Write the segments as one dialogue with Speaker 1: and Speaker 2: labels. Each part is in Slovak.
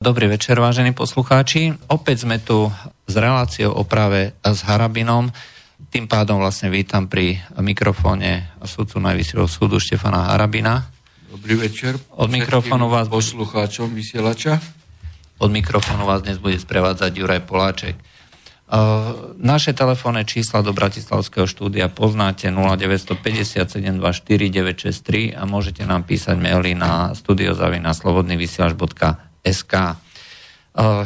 Speaker 1: Dobrý večer, vážení poslucháči. Opäť sme tu s reláciou o práve s Harabinom. Tým pádom vlastne vítam pri mikrofóne sudcu Najvyššieho súdu Štefana Harabina.
Speaker 2: Dobrý večer.
Speaker 1: Od mikrofónu vás...
Speaker 2: Poslucháčom vysielača.
Speaker 1: Od mikrofónu vás dnes bude sprevádzať Juraj Poláček. Uh, naše telefónne čísla do Bratislavského štúdia poznáte 0957 24963 a môžete nám písať maily na studiozavina.slobodnyvysielač.com SK. Uh,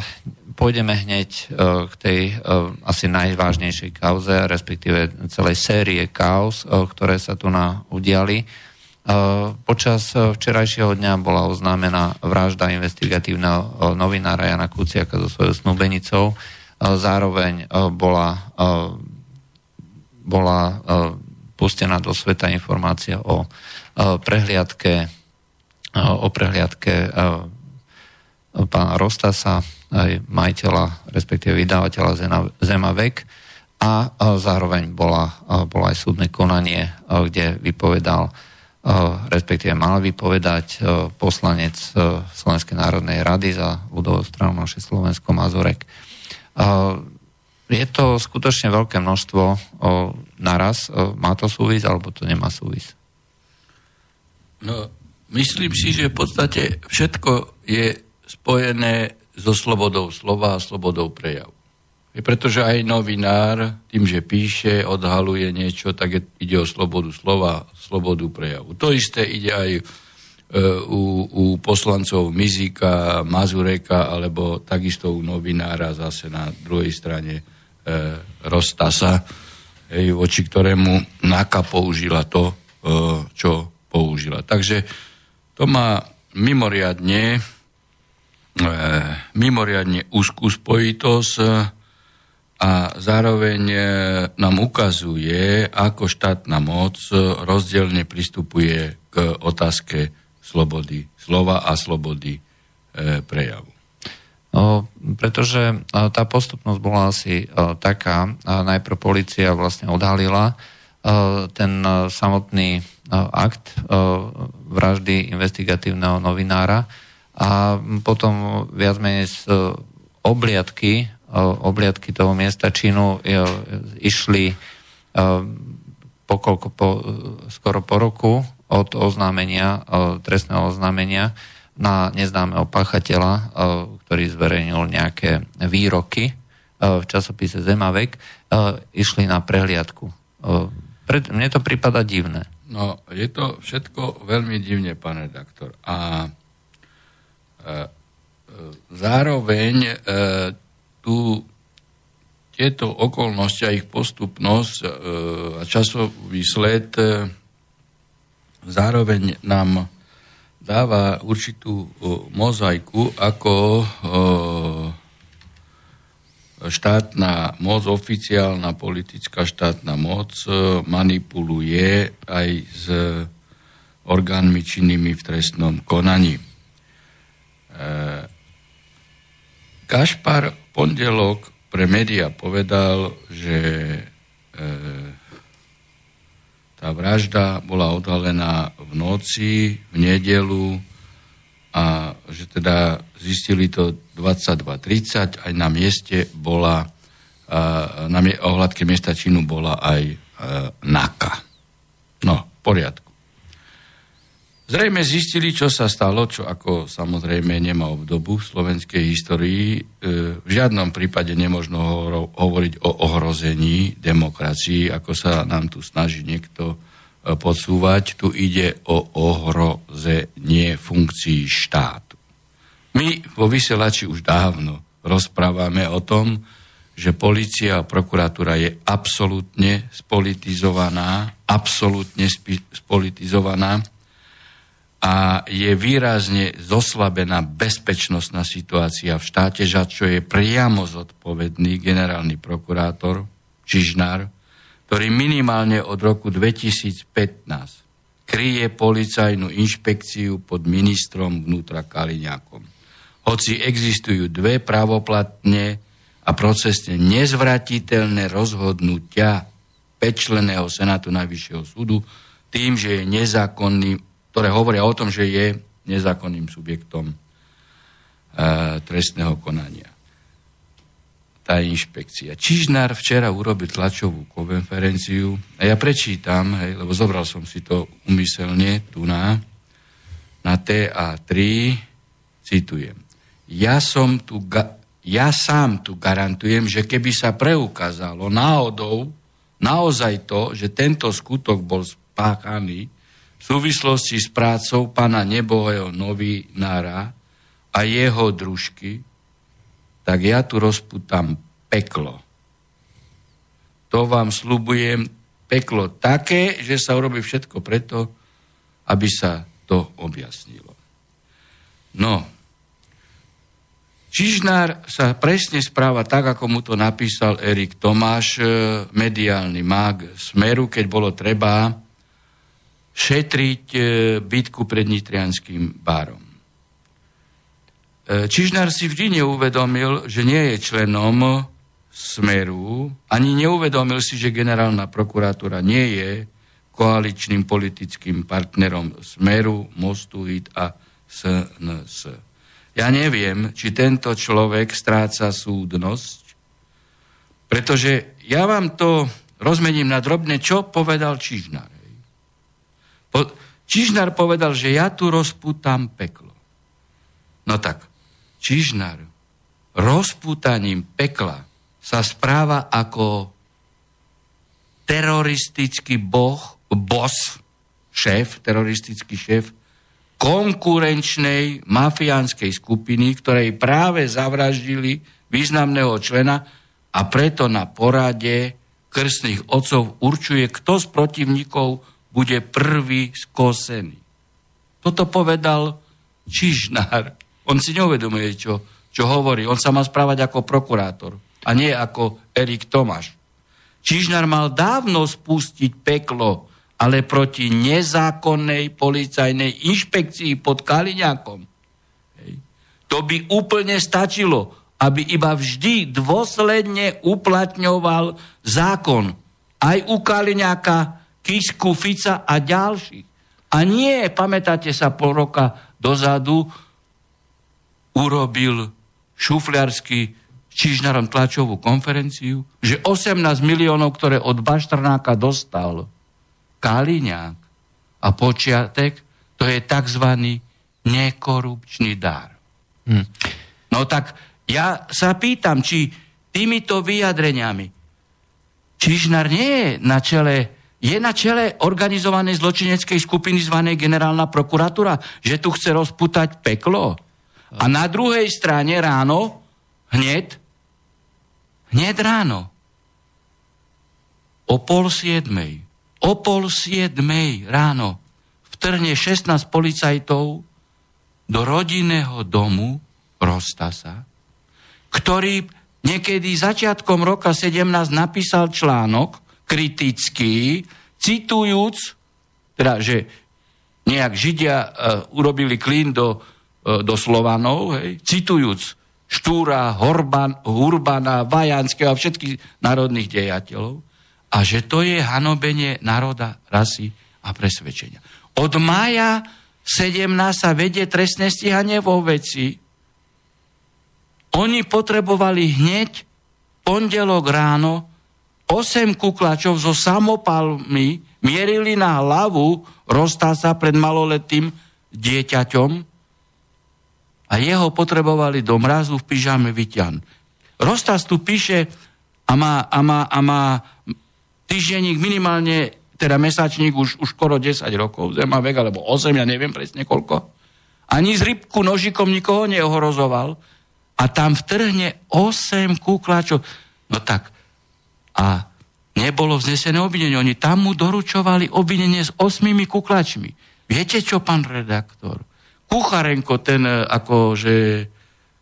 Speaker 1: pôjdeme hneď uh, k tej uh, asi najvážnejšej kauze, respektíve celej série kauz, ktoré sa tu na udiali. Počas včerajšieho dňa bola oznámená vražda investigatívneho novinára Jana Kuciaka so svojou snúbenicou. Zároveň bola, bola pustená do sveta informácia o prehliadke o prehliadke pána Rostasa, aj majiteľa, respektíve vydavateľa Zemavek a zároveň bola, bola aj súdne konanie, kde vypovedal, respektíve mal vypovedať poslanec Slovenskej národnej rady za ľudovú stranu naše Slovensko Mazurek. Je to skutočne veľké množstvo naraz. Má to súvis, alebo to nemá súvis?
Speaker 2: No, myslím si, že v podstate všetko je spojené so slobodou slova a slobodou prejavu. Je pretože aj novinár tým, že píše, odhaluje niečo, tak je, ide o slobodu slova, slobodu prejavu. To isté ide aj e, u, u poslancov Mizika, Mazureka, alebo takisto u novinára zase na druhej strane e, Rostasa, hej, voči ktorému NAKA použila to, e, čo použila. Takže to má mimoriadne E, mimoriadne úzkú spojitosť e, a zároveň e, nám ukazuje, ako štátna moc rozdielne pristupuje k otázke slobody slova a slobody prejavu.
Speaker 1: No, pretože tá postupnosť bola asi taká, najprv policia vlastne odhalila ten samotný akt vraždy investigatívneho novinára, a potom viac menej z e, obliadky, e, obliadky toho miesta činu e, išli pokoľko po, skoro po roku od oznámenia, trestného oznámenia na neznámeho páchateľa, ktorý zverejnil nejaké výroky v časopise Zemavek, išli na prehliadku. Mne to prípada divné.
Speaker 2: No, je to všetko veľmi divne, pán redaktor. A Zároveň e, tu tieto okolnosti a ich postupnosť e, a časový sled e, zároveň nám dáva určitú mozaiku, ako štátna moc, oficiálna politická štátna moc manipuluje aj s orgánmi činnými v trestnom konaní. Kašpar pondelok pre média povedal, že e, tá vražda bola odhalená v noci, v nedelu a že teda zistili to 22.30, aj na mieste bola, na ohľadke miesta činu bola aj e, NAKA. No, v poriadku. Zrejme zistili, čo sa stalo, čo ako samozrejme nemá obdobu v slovenskej histórii. E, v žiadnom prípade nemožno hovoriť o ohrození demokracii, ako sa nám tu snaží niekto e, podsúvať. Tu ide o ohrozenie funkcií štátu. My vo vysielači už dávno rozprávame o tom, že policia a prokuratúra je absolútne spolitizovaná, absolútne spolitizovaná a je výrazne zoslabená bezpečnostná situácia v štáte, za čo je priamo zodpovedný generálny prokurátor Čižnár, ktorý minimálne od roku 2015 kryje policajnú inšpekciu pod ministrom vnútra Kaliňákom. Hoci existujú dve pravoplatne a procesne nezvratiteľné rozhodnutia pečleného Senátu Najvyššieho súdu tým, že je nezákonný ktoré hovoria o tom, že je nezákonným subjektom trestného konania. Tá inšpekcia. Čižnár včera urobil tlačovú konferenciu a ja prečítam, hej, lebo zobral som si to umyselne tu na, na TA3, citujem. Ja som tu, ga, ja sám tu garantujem, že keby sa preukázalo náhodou naozaj to, že tento skutok bol spáchaný súvislosti s prácou pána nebohého novinára a jeho družky, tak ja tu rozputam peklo. To vám slubujem peklo také, že sa urobí všetko preto, aby sa to objasnilo. No, Čižnár sa presne správa tak, ako mu to napísal Erik Tomáš, e, mediálny mag Smeru, keď bolo treba šetriť e, bitku pred Nitrianským bárom. E, Čižnár si vždy neuvedomil, že nie je členom Smeru, ani neuvedomil si, že generálna prokuratúra nie je koaličným politickým partnerom Smeru, Mostu, HIT a SNS. Ja neviem, či tento človek stráca súdnosť, pretože ja vám to rozmením na drobne, čo povedal Čižnár. Čižnár povedal, že ja tu rozpútam peklo. No tak, Čižnár rozpútaním pekla sa správa ako teroristický boh, boss, šéf, teroristický šéf konkurenčnej mafiánskej skupiny, ktorej práve zavraždili významného člena a preto na porade krstných otcov určuje, kto z protivníkov bude prvý skosený. Toto povedal Čižnár. On si neuvedomuje, čo, čo hovorí. On sa má správať ako prokurátor a nie ako Erik Tomáš. Čižnár mal dávno spustiť peklo ale proti nezákonnej policajnej inšpekcii pod Kaliňákom. To by úplne stačilo, aby iba vždy dôsledne uplatňoval zákon. Aj u Kaliňáka, Kisku, Fica a ďalších. A nie, pamätáte sa, pol roka dozadu urobil šufliarsky Čižnarom tlačovú konferenciu, že 18 miliónov, ktoré od Baštrnáka dostal, Kaliňák a počiatek, to je tzv. nekorupčný dar. Hm. No tak ja sa pýtam, či týmito vyjadreniami Čižnar nie je na čele je na čele organizovanej zločineckej skupiny zvanej generálna prokuratúra, že tu chce rozputať peklo. A na druhej strane ráno, hneď, hneď ráno, o pol siedmej, o pol siedmej ráno vtrhne 16 policajtov do rodinného domu Rostasa, ktorý niekedy začiatkom roka 17 napísal článok kritický, citujúc, teda, že nejak Židia uh, urobili klín do, uh, do Slovanov, hej, citujúc Štúra, Horban, Hurbana, Vajanského a všetkých národných dejateľov a že to je hanobenie národa, rasy a presvedčenia. Od mája 17 sa vedie trestné stíhanie vo veci. Oni potrebovali hneď pondelok ráno 8 kuklačov so samopalmi mierili na hlavu Rostasa pred maloletým dieťaťom a jeho potrebovali do mrazu v pyžame vyťan. Rostas tu píše a má, a má, a má týždenník minimálne, teda mesačník už, už skoro 10 rokov, zem má vek, alebo 8, ja neviem presne koľko. Ani z rybku nožikom nikoho neohrozoval a tam vtrhne 8 kúklačov. No tak, a nebolo vznesené obvinenie. Oni tam mu doručovali obvinenie s 8 kuklačmi. Viete čo, pán redaktor? Kucharenko, ten akože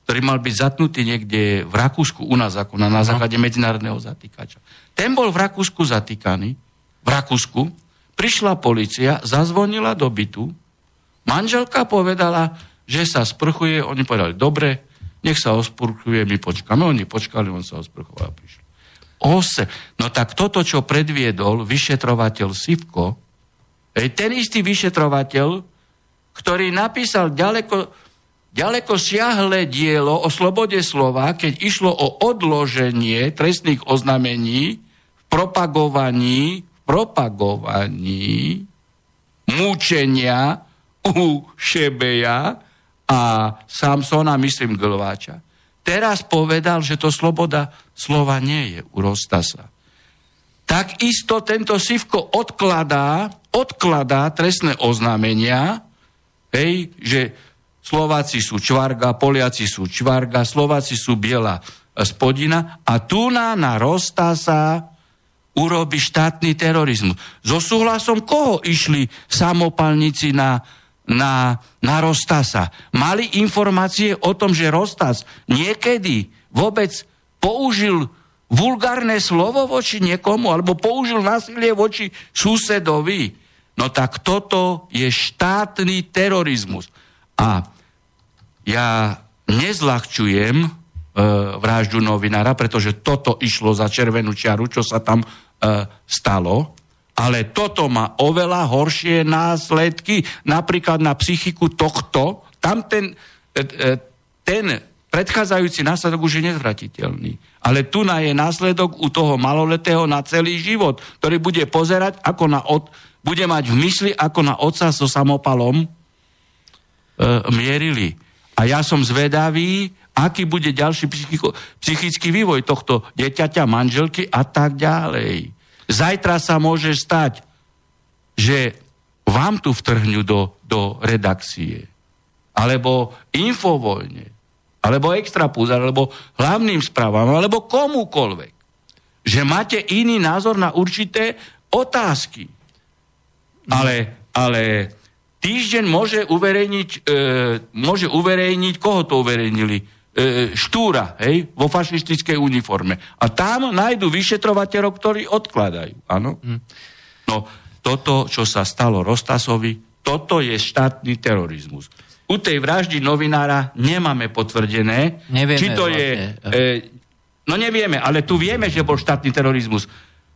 Speaker 2: ktorý mal byť zatnutý niekde v Rakúsku u nás, ako na, na základe medzinárodného zatýkača. Ten bol v Rakúsku zatýkaný, v Rakúsku, prišla policia, zazvonila do bytu, manželka povedala, že sa sprchuje, oni povedali, dobre, nech sa osprchuje, my počkáme. Oni počkali, on sa osprchoval a prišiel. Ose. No tak toto, čo predviedol vyšetrovateľ Sivko, ten istý vyšetrovateľ, ktorý napísal ďaleko ďaleko siahle dielo o slobode slova, keď išlo o odloženie trestných oznamení v propagovaní, v propagovaní múčenia u Šebeja a Samsona, myslím Glváča. Teraz povedal, že to sloboda slova nie je u Rostasa. Takisto tento Sivko odkladá, odkladá trestné oznámenia, hej, že Slováci sú čvarga, Poliaci sú čvarga, Slováci sú biela spodina a tu na, na Rostasa urobi štátny terorizmus. So súhlasom koho išli samopalníci na, na, na Rostasa? Mali informácie o tom, že Rostas niekedy vôbec použil vulgárne slovo voči niekomu alebo použil násilie voči susedovi. No tak toto je štátny terorizmus. A ja nezľahčujem e, vraždu novinára, pretože toto išlo za červenú čiaru, čo sa tam e, stalo, ale toto má oveľa horšie následky, napríklad na psychiku tohto, tam ten, e, e, ten predchádzajúci následok už je nezvratiteľný. Ale tu na je následok u toho maloletého na celý život, ktorý bude pozerať, ako na od, bude mať v mysli, ako na otca so samopalom e, mierili. A ja som zvedavý, aký bude ďalší psychiko, psychický vývoj tohto dieťaťa, manželky a tak ďalej. Zajtra sa môže stať, že vám tu vtrhnú do, do redakcie, alebo infovojne, alebo extrapúz, alebo hlavným správam, alebo komukoľvek, že máte iný názor na určité otázky. Ale, ale týždeň môže uverejniť, e, môže uverejniť, koho to uverejnili? E, štúra, hej, vo fašistickej uniforme. A tam nájdu vyšetrovateľov, ktorí odkladajú, áno? Hm. No, toto, čo sa stalo Rostasovi, toto je štátny terorizmus u tej vraždy novinára nemáme potvrdené,
Speaker 1: nevieme
Speaker 2: či to je... E, no nevieme, ale tu vieme, že bol štátny terorizmus.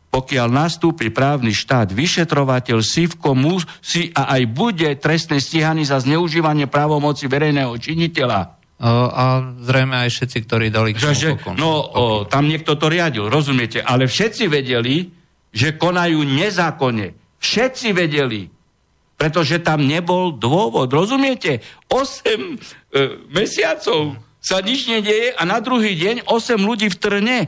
Speaker 2: Pokiaľ nastúpi právny štát, vyšetrovateľ Sivko musí a aj bude trestne stíhaný za zneužívanie právomoci verejného činiteľa.
Speaker 1: O, a zrejme aj všetci, ktorí dali k
Speaker 2: tomu No, o, tam niekto to riadil, rozumiete, ale všetci vedeli, že konajú nezákonne. Všetci vedeli pretože tam nebol dôvod. Rozumiete? 8 e, mesiacov sa nič nedieje a na druhý deň 8 ľudí v trne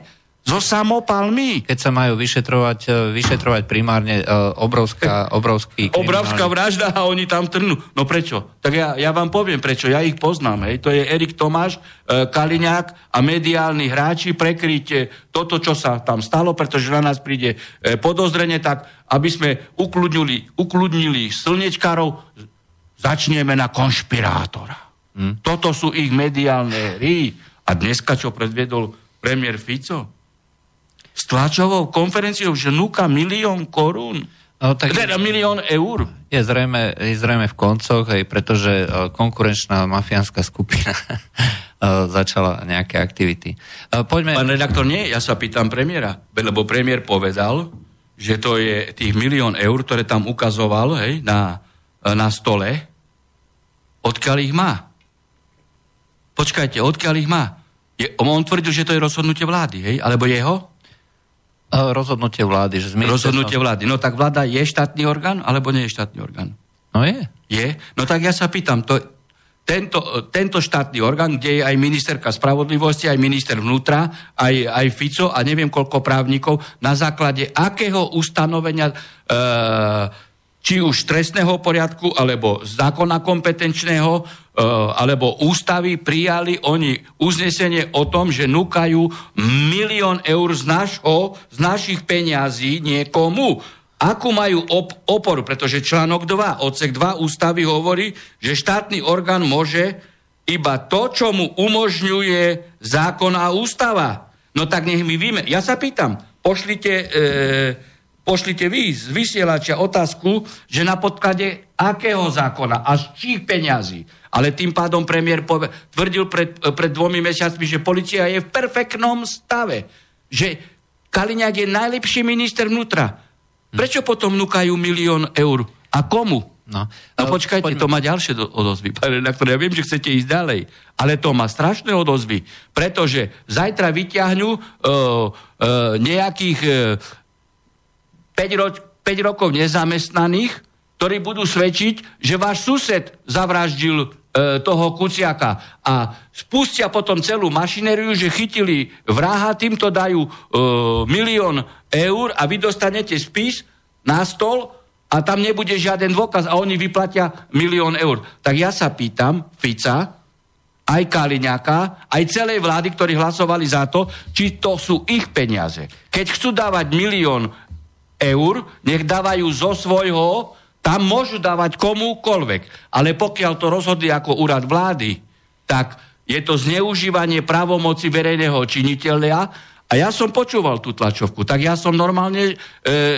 Speaker 2: zo samopalmi.
Speaker 1: Keď sa majú vyšetrovať, e, vyšetrovať primárne uh, obrovská, obrovský
Speaker 2: Obrovská vražda a oni tam trnú. No prečo? Tak ja, ja vám poviem prečo. Ja ich poznám. Hej. To je Erik Tomáš, uh, Kaliňák a mediálni hráči prekryť toto, čo sa tam stalo, pretože na nás príde uh, podozrenie, tak aby sme ukludnili, ukludnili slnečkárov, začneme na konšpirátora. Hmm. Toto sú ich mediálne hry. A dneska, čo predviedol premiér Fico? S tlačovou konferenciou, že núka milión korún. No, tak teda milión eur.
Speaker 1: Je zrejme, je zrejme v koncoch, aj pretože e, konkurenčná mafiánska skupina e, začala nejaké aktivity.
Speaker 2: E, poďme... Pán redaktor, nie, ja sa pýtam premiéra, lebo premiér povedal, že to je tých milión eur, ktoré tam ukazoval hej, na, na stole, odkiaľ ich má. Počkajte, odkiaľ ich má? Je, on tvrdil, že to je rozhodnutie vlády, hej? alebo jeho?
Speaker 1: Rozhodnutie vlády. Že
Speaker 2: Rozhodnutie vlády. No tak vláda je štátny orgán, alebo nie je štátny orgán?
Speaker 1: No je.
Speaker 2: Je? No tak ja sa pýtam, to, tento, tento štátny orgán, kde je aj ministerka spravodlivosti, aj minister vnútra, aj, aj Fico a neviem koľko právnikov, na základe akého ustanovenia e, či už trestného poriadku, alebo zákona kompetenčného, e, alebo ústavy prijali oni uznesenie o tom, že núkajú milión eur z, našho, z našich peňazí niekomu. Akú majú op- oporu? Pretože článok 2, odsek 2 ústavy hovorí, že štátny orgán môže iba to, čo mu umožňuje zákon a ústava. No tak nech mi víme. Ja sa pýtam, pošlite... E, pošlite vy z vysielača otázku, že na podklade akého zákona a z čích peňazí. Ale tým pádom premiér pove- tvrdil pred, pred dvomi mesiacmi, že policia je v perfektnom stave. Že Kaliňák je najlepší minister vnútra. Prečo potom núkajú milión eur? A komu? No, no počkajte, poďme. to má ďalšie odozvy, na ktoré ja viem, že chcete ísť ďalej, ale to má strašné odozvy, pretože zajtra vyťahnú uh, uh, nejakých uh, 5, ro- 5 rokov nezamestnaných, ktorí budú svedčiť, že váš sused zavraždil uh, toho Kuciaka a spustia potom celú mašinériu, že chytili vraha, týmto dajú uh, milión eur a vy dostanete spis na stol a tam nebude žiaden dôkaz a oni vyplatia milión eur. Tak ja sa pýtam Fica, aj Kaliňaka, aj celej vlády, ktorí hlasovali za to, či to sú ich peniaze. Keď chcú dávať milión eur, nech dávajú zo svojho, tam môžu dávať komúkoľvek. Ale pokiaľ to rozhodli ako úrad vlády, tak je to zneužívanie právomoci verejného činiteľa a ja som počúval tú tlačovku, tak ja som normálne e,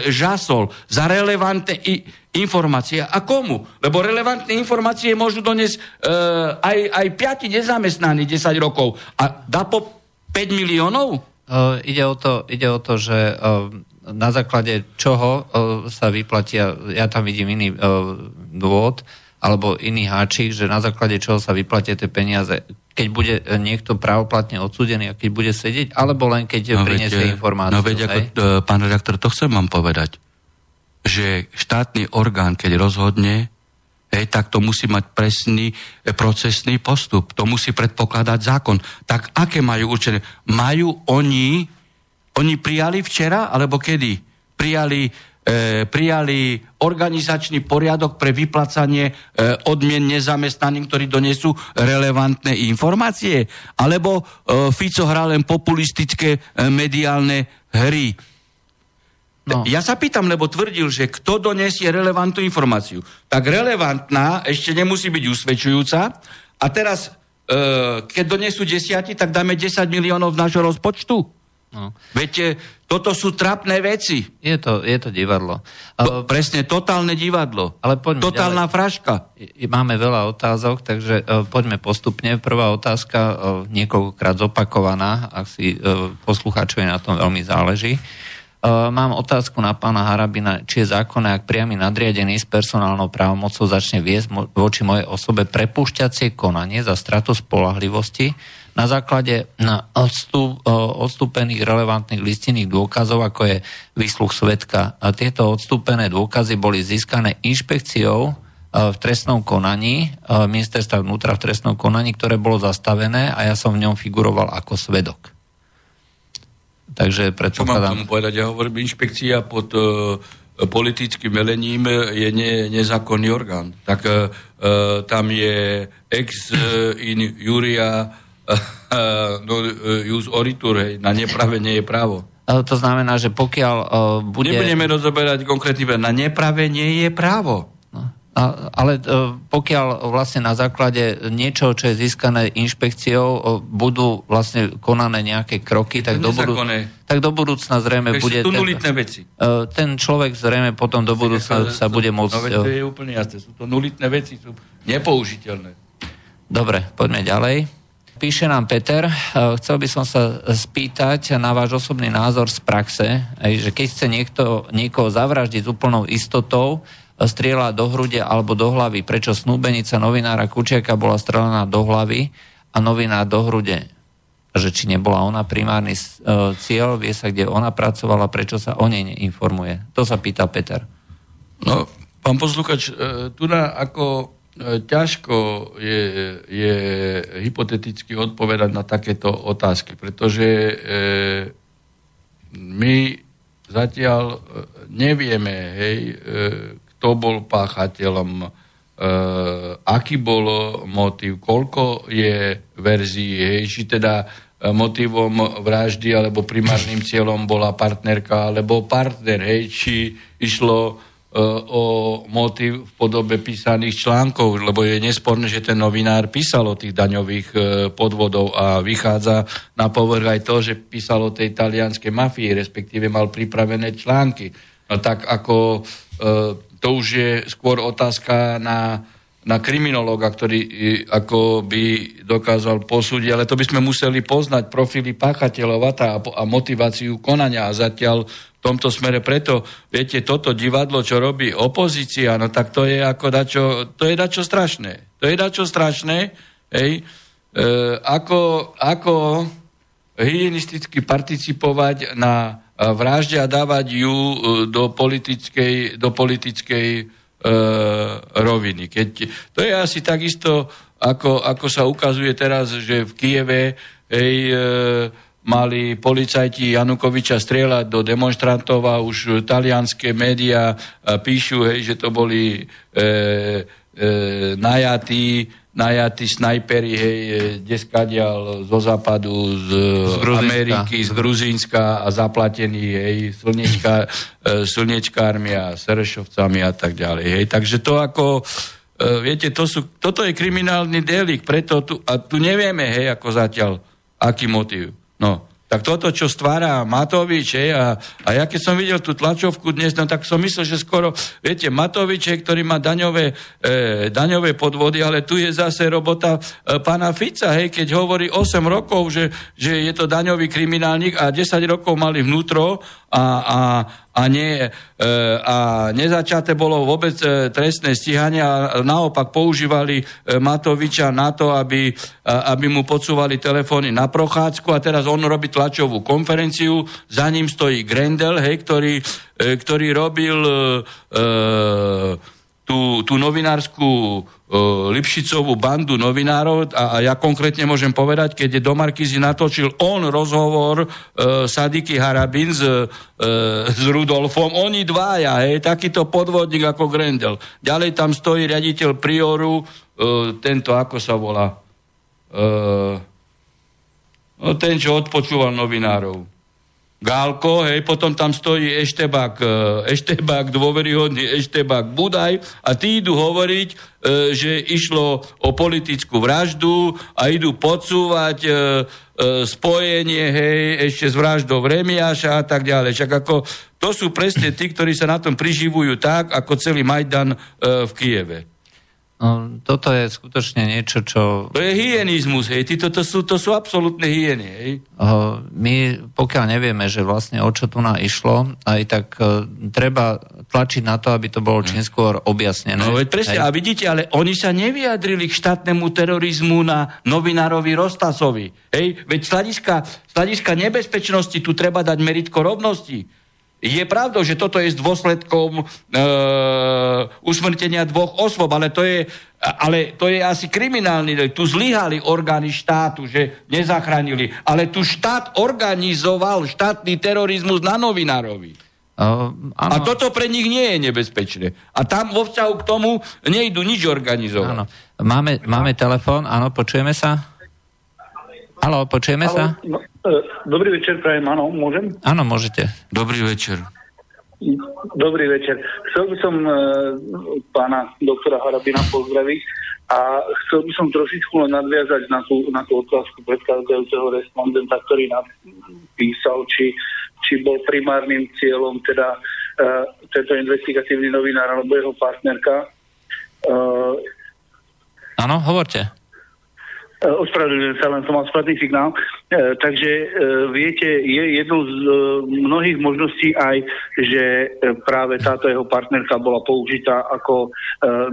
Speaker 2: žasol za relevantné i, informácie. A komu? Lebo relevantné informácie môžu doniesť e, aj, aj piati nezamestnaní 10 rokov. A dá po 5 miliónov?
Speaker 1: Uh, ide, o to, ide o to, že uh, na základe čoho uh, sa vyplatia, ja tam vidím iný uh, dôvod, alebo iný háčik, že na základe čoho sa vyplatia tie peniaze keď bude niekto právoplatne odsúdený a keď bude sedieť, alebo len keď no priniesie informáciu.
Speaker 2: No veď, ako, e, pán redaktor, to chcem vám povedať, že štátny orgán, keď rozhodne, hej, tak to musí mať presný e, procesný postup. To musí predpokladať zákon. Tak aké majú určené? Majú oni, oni prijali včera, alebo kedy? Prijali e, prijali organizačný poriadok pre vyplacanie e, odmien nezamestnaným, ktorí donesú relevantné informácie? Alebo e, Fico hrá len populistické e, mediálne hry? No. Ja sa pýtam, lebo tvrdil, že kto donesie relevantnú informáciu. Tak relevantná ešte nemusí byť usvedčujúca. A teraz, e, keď donesú desiati, tak dáme 10 miliónov z nášho rozpočtu? No. Viete, toto sú trapné veci.
Speaker 1: Je to, je to divadlo.
Speaker 2: To, presne, totálne divadlo.
Speaker 1: Ale poďme
Speaker 2: Totálna ďalej. fraška.
Speaker 1: Máme veľa otázok, takže uh, poďme postupne. Prvá otázka, uh, niekoľkokrát zopakovaná, ak si uh, poslucháčovi na tom veľmi záleží. Uh, mám otázku na pána Harabina, či je zákonné, ak priamy nadriadený s personálnou právomocou začne viesť mo- voči mojej osobe prepúšťacie konanie za stratu spolahlivosti, na základe na odstup, odstúpených relevantných listinných dôkazov, ako je výsluch svetka. A tieto odstúpené dôkazy boli získané inšpekciou v trestnom konaní, ministerstva vnútra v trestnom konaní, ktoré bolo zastavené a ja som v ňom figuroval ako svedok. Takže predpokladám...
Speaker 2: Čo mám tomu povedať? Ja hovorím, inšpekcia pod uh, politickým velením je ne, nezákonný orgán. Tak uh, tam je ex in juria no, jus oritur, hej, na neprave nie je právo.
Speaker 1: To znamená, že pokiaľ uh, bude...
Speaker 2: Nebudeme rozoberať konkrétne, na neprave nie je právo.
Speaker 1: No. A, ale uh, pokiaľ vlastne na základe niečoho, čo je získané inšpekciou, uh, budú vlastne konané nejaké kroky, tak do, budú, tak do budúcna zrejme bude...
Speaker 2: Sú nulitné veci.
Speaker 1: Uh, ten človek zrejme potom do budúcna sa bude môcť...
Speaker 2: No, to je úplne jasné. Sú to nulitné veci, sú nepoužiteľné.
Speaker 1: Dobre, poďme ďalej. Píše nám Peter, eh, chcel by som sa spýtať na váš osobný názor z praxe, že keď chce niekto, niekoho zavraždiť s úplnou istotou, eh, strieľa do hrude alebo do hlavy, prečo snúbenica novinára Kučiaka bola strelená do hlavy a novinár do hrude, že či nebola ona primárny eh, cieľ, vie sa, kde ona pracovala, prečo sa o nej neinformuje. To sa pýta Peter.
Speaker 2: No, pán posluchač, tu na ako E, ťažko je, je hypoteticky odpovedať na takéto otázky, pretože e, my zatiaľ e, nevieme, hej, e, kto bol páchateľom, e, aký bol motív, koľko je verzií, hej, či teda e, motivom vraždy alebo primárnym cieľom bola partnerka alebo partner, hej, či išlo o motiv v podobe písaných článkov, lebo je nesporné, že ten novinár písal o tých daňových e, podvodov a vychádza na povrch aj to, že písal o tej talianskej mafii, respektíve mal pripravené články. No tak ako e, to už je skôr otázka na na kriminológa, ktorý ako by dokázal posúdiť, ale to by sme museli poznať profily páchateľov a, a motiváciu konania a zatiaľ v tomto smere preto, viete, toto divadlo, čo robí opozícia, no tak to je ako dačo, to je dačo strašné. To je dačo strašné, hej, e, ako, ako hygienisticky participovať na vražde a dávať ju e, do politickej, do politickej e, roviny. Keď, to je asi takisto, ako, ako sa ukazuje teraz, že v Kieve hej, e, mali policajti Janukoviča strieľať do demonstrantov a už talianské médiá e, píšu, hej, že to boli e, e, najatí najatí snajperi, hej, deskadial zo západu, z, z Ameriky, z Gruzínska a zaplatení, hej, slnečka, e, slnečkármi a serešovcami a tak ďalej, hej. Takže to ako, e, viete, to sú, toto je kriminálny delik, preto tu, a tu nevieme, hej, ako zatiaľ, aký motív. No, tak toto, čo stvára Matovič, hej, a, a ja keď som videl tú tlačovku dnes, no tak som myslel, že skoro, viete, Matovič, hej, ktorý má daňové, e, daňové podvody, ale tu je zase robota e, pána Fica, hej, keď hovorí 8 rokov, že, že je to daňový kriminálnik a 10 rokov mali vnútro a, a, a, nie, e, a nezačaté bolo vôbec e, trestné stíhanie a naopak používali e, Matoviča na to, aby, aby mu podsúvali telefóny na prochádzku. A teraz on robí tlačovú konferenciu, za ním stojí Grendel, hej, ktorý, ktorý robil e, tú, tú novinárskú Lipšicovú bandu novinárov a, a ja konkrétne môžem povedať, keď do Markizy natočil on rozhovor e, Sadiky Harabin s, e, s Rudolfom, oni dvaja, hej, takýto podvodník ako Grendel. Ďalej tam stojí riaditeľ Prioru, e, tento, ako sa volá, e, no, ten, čo odpočúval novinárov. Gálko, hej, potom tam stojí Eštebák, e, Eštebák, dôveryhodný Eštebák Budaj a tí idú hovoriť, e, že išlo o politickú vraždu a idú podsúvať e, spojenie, hej, ešte s vraždou Remiáša a tak ďalej. Však ako, to sú presne tí, ktorí sa na tom priživujú tak, ako celý Majdan v Kieve.
Speaker 1: No, toto je skutočne niečo, čo...
Speaker 2: To je hyenizmus, hej, Ty, to, to, sú, to sú absolútne hyeny, hej.
Speaker 1: My, pokiaľ nevieme, že vlastne o čo tu na išlo, aj tak uh, treba tlačiť na to, aby to bolo čím skôr objasnené.
Speaker 2: No veď presne, hej. a vidíte, ale oni sa nevyjadrili k štátnemu terorizmu na novinárovi Rostasovi, hej. Veď z hľadiska nebezpečnosti tu treba dať meritko rovnosti. Je pravdou, že toto je s dôsledkom e, usmrtenia dvoch osôb, ale to je, ale to je asi kriminálny. Tu zlyhali orgány štátu, že nezachránili. Ale tu štát organizoval štátny terorizmus na novinárovi. Uh, a toto pre nich nie je nebezpečné. A tam vo vzťahu k tomu nejdu nič organizovať. Áno.
Speaker 1: Máme, máme telefón, áno, počujeme sa? Halo, počujeme Halo, sa? No,
Speaker 3: e, dobrý večer, prajem, áno, môžem?
Speaker 1: Áno, môžete.
Speaker 2: Dobrý večer.
Speaker 3: Dobrý večer. Chcel by som e, pána doktora Harabina pozdraviť a chcel by som trošičku len nadviazať na tú, na tú otázku predchádzajúceho respondenta, ktorý napísal, či, či bol primárnym cieľom teda e, tento investigatívny novinár alebo jeho partnerka.
Speaker 1: Áno, e, hovorte.
Speaker 3: Ospravedlňujem sa, len som mal spadný signál. E, takže e, viete, je jednou z e, mnohých možností aj, že e, práve táto jeho partnerka bola použitá ako e,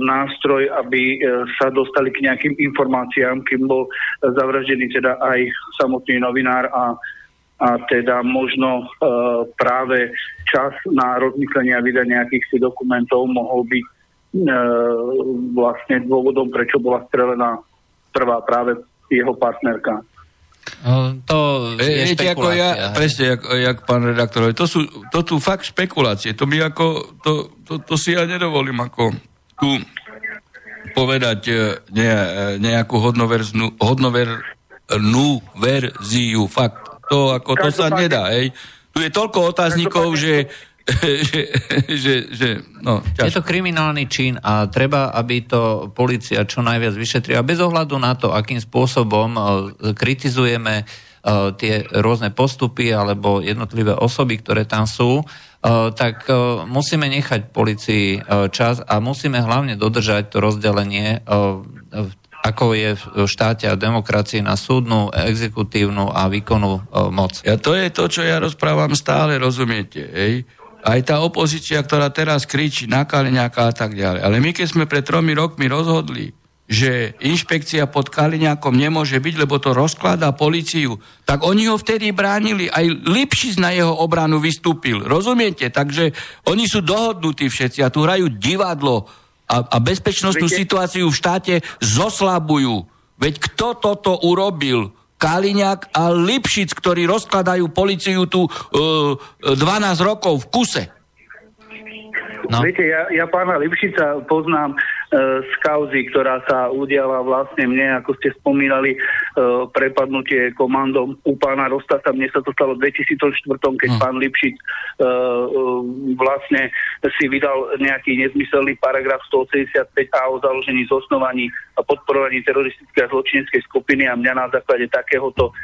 Speaker 3: nástroj, aby e, sa dostali k nejakým informáciám, kým bol e, zavraždený teda aj samotný novinár a a teda možno e, práve čas na rozmyslenie a vydanie nejakých si dokumentov mohol byť e, vlastne dôvodom, prečo bola strelená prvá práve jeho partnerka.
Speaker 1: No, to je Viete,
Speaker 2: ako ja, presne, jak, jak pán redaktor, to sú to tu fakt špekulácie. To mi ako, to, to, to si ja nedovolím ako tu povedať e, ne, e, nejakú hodnovernú, hodnovernú verziu. Fakt, to, ako, to sa nedá. Hej. Tu je toľko otáznikov, že že, že, že no,
Speaker 1: ťažko. Je to kriminálny čin a treba, aby to policia čo najviac vyšetrila. Bez ohľadu na to, akým spôsobom uh, kritizujeme uh, tie rôzne postupy alebo jednotlivé osoby, ktoré tam sú. tak musíme nechať policii čas a musíme hlavne dodržať to rozdelenie ako je v štáte a demokracii na súdnu, exekutívnu a výkonnú moc.
Speaker 2: Ja to je to, čo ja rozprávam stále, rozumiete, hej? Aj tá opozícia, ktorá teraz kričí na Kaliňáka a tak ďalej. Ale my, keď sme pred tromi rokmi rozhodli, že inšpekcia pod Kaliňákom nemôže byť, lebo to rozkladá policiu, tak oni ho vtedy bránili. Aj Lipšic na jeho obranu vystúpil. Rozumiete? Takže oni sú dohodnutí všetci a tu hrajú divadlo a, a bezpečnostnú Viete? situáciu v štáte zoslabujú. Veď kto toto urobil? Kaliňák a Lipšic, ktorí rozkladajú policiu tu uh, 12 rokov v kuse.
Speaker 3: No. Viete, ja, ja pána Lipšica poznám E, z kauzy, ktorá sa udiala vlastne mne, ako ste spomínali, e, prepadnutie komandom u pána Rostasa. Mne sa to stalo v 2004, keď no. pán Lipšic e, vlastne si vydal nejaký nezmyselný paragraf 185a o založení zosnovaní a podporovaní teroristickej a zločineckej skupiny a mňa na základe takéhoto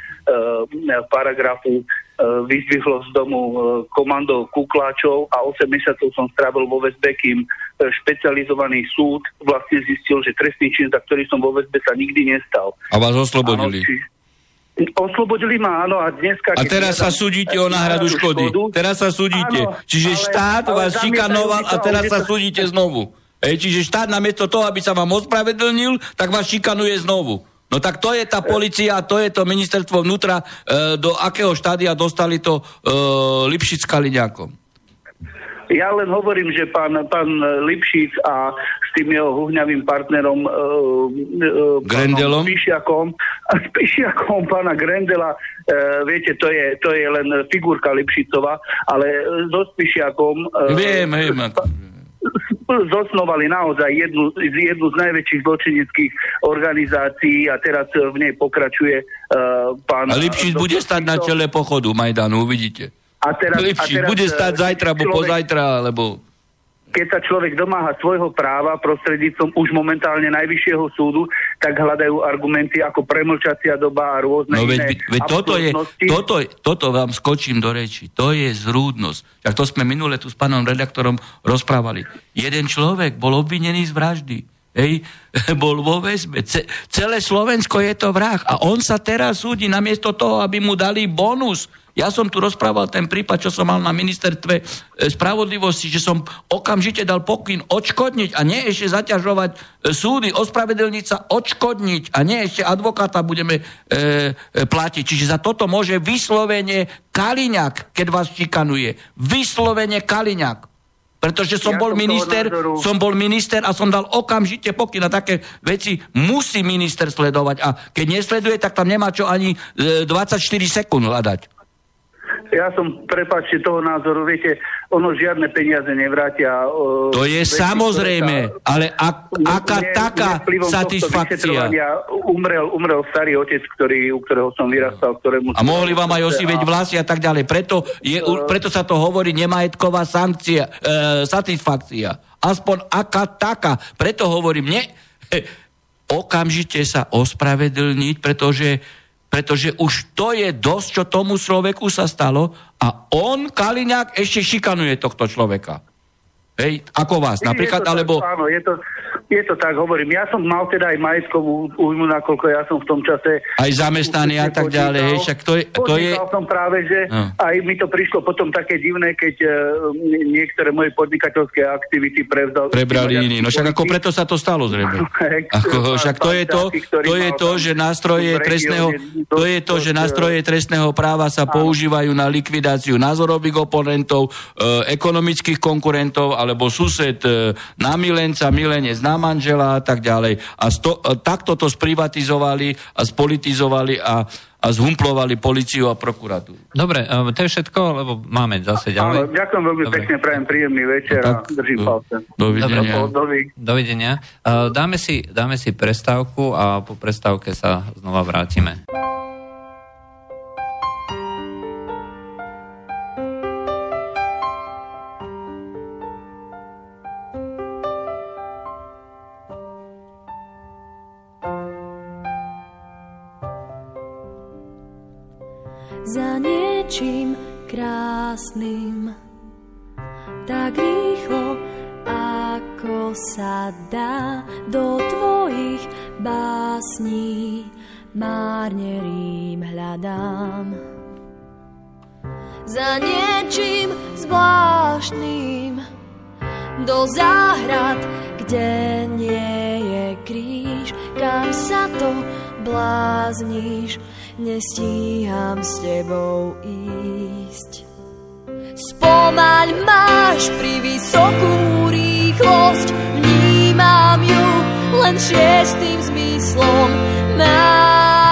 Speaker 3: paragrafu E, vyzdvihlo z domu e, komando kukláčov a 8 mesiacov som strávil vo väzbe, kým e, špecializovaný súd vlastne zistil, že trestný čin, za ktorý som vo väzbe sa nikdy nestal.
Speaker 2: A vás oslobodili? Áno, či...
Speaker 3: Oslobodili ma, áno, a dneska...
Speaker 2: A teraz sa súdite o náhradu škody. škodu. Teraz sa súdite. Áno, Čiže ale, štát ale vás šikanoval a teraz sa súdite znovu. Ej, čiže štát namiesto toho, aby sa vám ospravedlnil, tak vás šikanuje znovu. No tak to je tá policia, to je to ministerstvo vnútra, e, do akého štádia dostali to e, Lipšic s Kaliňákom.
Speaker 3: Ja len hovorím, že pán, pán Lipšic a s tým jeho huhňavým partnerom e,
Speaker 2: e, Grendelom?
Speaker 3: Spišiakom, a Spišiakom pána Grendela, e, viete, to je, to je len figurka Lipšicova, ale so Spišiakom...
Speaker 2: E, viem, viem.
Speaker 3: Zosnovali naozaj jednu, jednu z najväčších zločineckých organizácií a teraz v nej pokračuje uh, pán...
Speaker 2: A Lipšic bude stať na čele pochodu Majdanu, uvidíte. A teraz, Lipšic a teraz, bude stať zajtra, alebo pozajtra, alebo
Speaker 3: keď sa človek domáha svojho práva prostredníctvom už momentálne najvyššieho súdu, tak hľadajú argumenty ako premlčacia doba a rôzne
Speaker 2: no, veď, veď toto, je, toto, toto vám skočím do reči. To je zrúdnosť. Tak to sme minule tu s pánom redaktorom rozprávali. Jeden človek bol obvinený z vraždy. Hej, bol vo väzbe. Ce, celé Slovensko je to vrah. A on sa teraz súdi namiesto toho, aby mu dali bonus ja som tu rozprával ten prípad, čo som mal na ministerstve e, spravodlivosti, že som okamžite dal pokyn odškodniť a nie ešte zaťažovať e, súdy, ospravedlniť sa, odškodniť a nie ešte advokáta budeme e, e, platiť. Čiže za toto môže vyslovene Kaliňák, keď vás šikanuje. Vyslovene Kaliňák. Pretože som ja bol minister, som bol minister a som dal okamžite pokyn na také veci musí minister sledovať a keď nesleduje, tak tam nemá čo ani 24 sekúnd hľadať
Speaker 3: ja som, prepáčte, toho názoru, viete, ono žiadne peniaze nevrátia.
Speaker 2: To je samozrejme, sa, ale ak, aká mne, taká satisfakcia?
Speaker 3: Umrel, umrel starý otec, ktorý, u ktorého som vyrastal, ktorému...
Speaker 2: A mohli vám aj osíveť a... vlasy a tak ďalej. Preto, je, uh, preto sa to hovorí nemajetková sankcia, uh, satisfakcia. Aspoň aká taká. Preto hovorím, ne, okamžite sa ospravedlniť, pretože pretože už to je dosť, čo tomu človeku sa stalo a on, Kaliňák, ešte šikanuje tohto človeka. Hej, ako vás napríklad,
Speaker 3: tak,
Speaker 2: alebo...
Speaker 3: Áno, je to, je to tak, hovorím. Ja som mal teda aj majetkovú újmu, nakoľko ja som v tom čase...
Speaker 2: Aj zamestnaný a tak ďalej, hej, však to je... To je...
Speaker 3: som práve, že no. aj mi to prišlo potom také divné, keď uh, niektoré moje podnikateľské aktivity prevzal...
Speaker 2: Prebrali iní. No však ako preto sa to stalo zrejme. ako, však to je to, to je to, že nástroje trestného, to je to, že nástroje trestného práva sa používajú na likvidáciu názorových oponentov, uh, ekonomických konkurentov alebo sused uh, na milenca, milenec na manžela a tak ďalej. A sto, a takto to sprivatizovali a spolitizovali a, a zhumplovali policiu a prokuratúru.
Speaker 1: Dobre, e, to je všetko, lebo máme zase ďalej.
Speaker 3: Áno, ďakujem veľmi Dobre. pekne, prajem príjemný večer no, tak, a držím palce.
Speaker 2: Dovidenia.
Speaker 3: Dobre,
Speaker 1: dovidenia. E, dáme si, dáme si prestávku a po prestávke sa znova vrátime.
Speaker 4: Niečím krásnym tak rýchlo, ako sa dá do tvojich básní. Márne rým hľadám za niečím zvláštnym do záhrad, kde nie je kríž, kam sa to blázniš, nestíham s tebou ísť. Spomaň máš pri vysokú rýchlosť, vnímam ju len šiestým zmyslom. Mám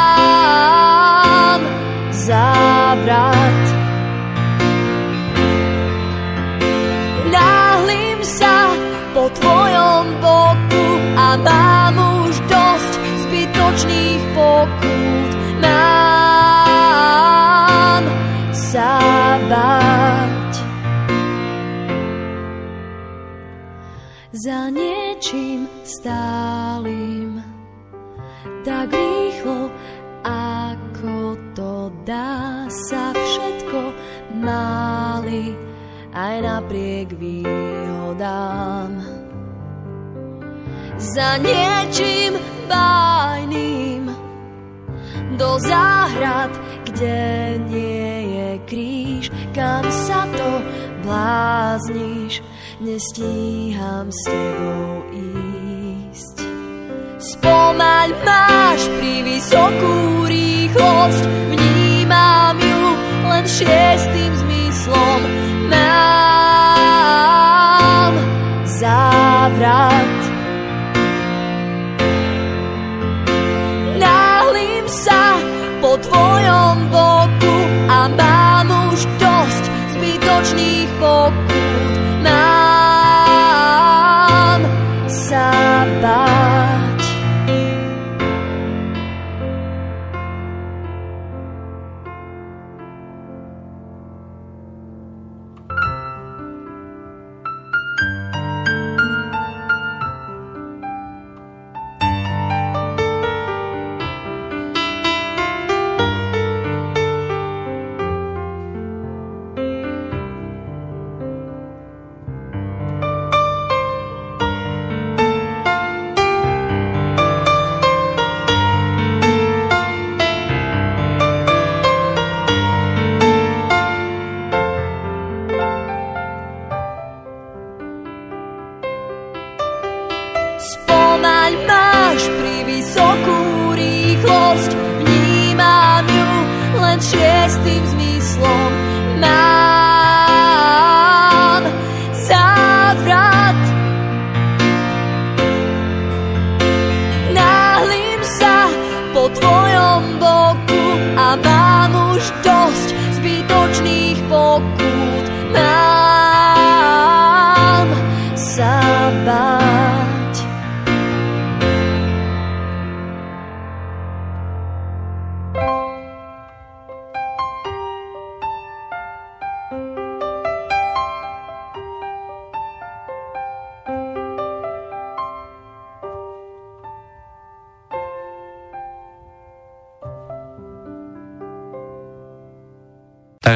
Speaker 4: závrat. Náhlim sa po tvojom boku a mám už dosť zbytočných pokút. Mám sa báť. Za niečím stálym tak rýchlo, ako to dá sa všetko máli aj napriek výhodám. Za niečím bájným do záhrad, kde nie je kríž, kam sa to blázniš, nestíham s tebou ísť. Spomaň máš pri vysokú rýchlosť, vnímam ju len šiestým zmyslom. Mám závrat.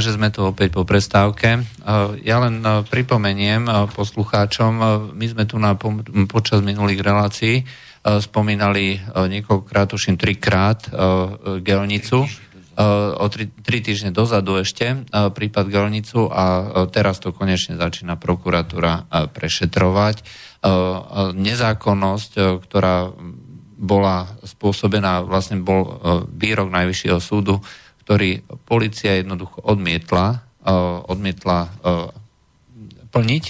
Speaker 1: Takže sme tu opäť po prestávke. Ja len e, pripomeniem e, poslucháčom, e, my sme tu na, počas minulých relácií spomínali niekoľkokrát, tuším trikrát, Gelnicu. O tri, tri týždne dozadu ešte prípad Gelnicu a teraz to konečne začína prokuratúra prešetrovať. Nezákonnosť, ktorá bola spôsobená, vlastne bol výrok Najvyššieho súdu, ktorý policia jednoducho odmietla, uh, odmietla uh, plniť,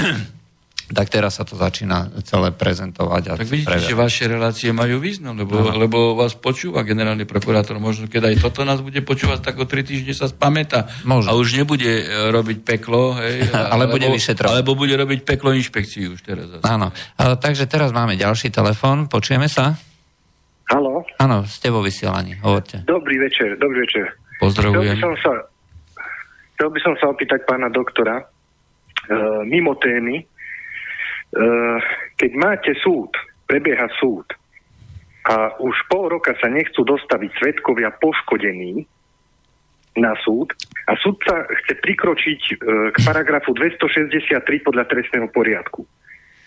Speaker 1: tak teraz sa to začína celé prezentovať. A
Speaker 2: tak vidíte, preverať. že vaše relácie majú význam, lebo, no. lebo vás počúva generálny prokurátor. Možno, keď aj toto nás bude počúvať, tak o tri týždne sa spamätá. Možno. A už nebude e, robiť peklo, hej,
Speaker 1: ale alebo, bude vyšetrovať.
Speaker 2: Alebo bude robiť peklo inšpekciu už teraz.
Speaker 1: Áno. A, takže teraz máme ďalší telefón. Počujeme sa?
Speaker 5: Halo?
Speaker 1: Áno, ste vo vysielaní, hovorte.
Speaker 5: Dobrý večer, dobrý večer.
Speaker 1: Pozdravujem.
Speaker 5: Chcel by som sa, chcel by som sa opýtať pána doktora, e, mimo témy, e, keď máte súd, prebieha súd a už pol roka sa nechcú dostaviť svetkovia poškodení, na súd a súdca chce prikročiť e, k paragrafu 263 podľa trestného poriadku.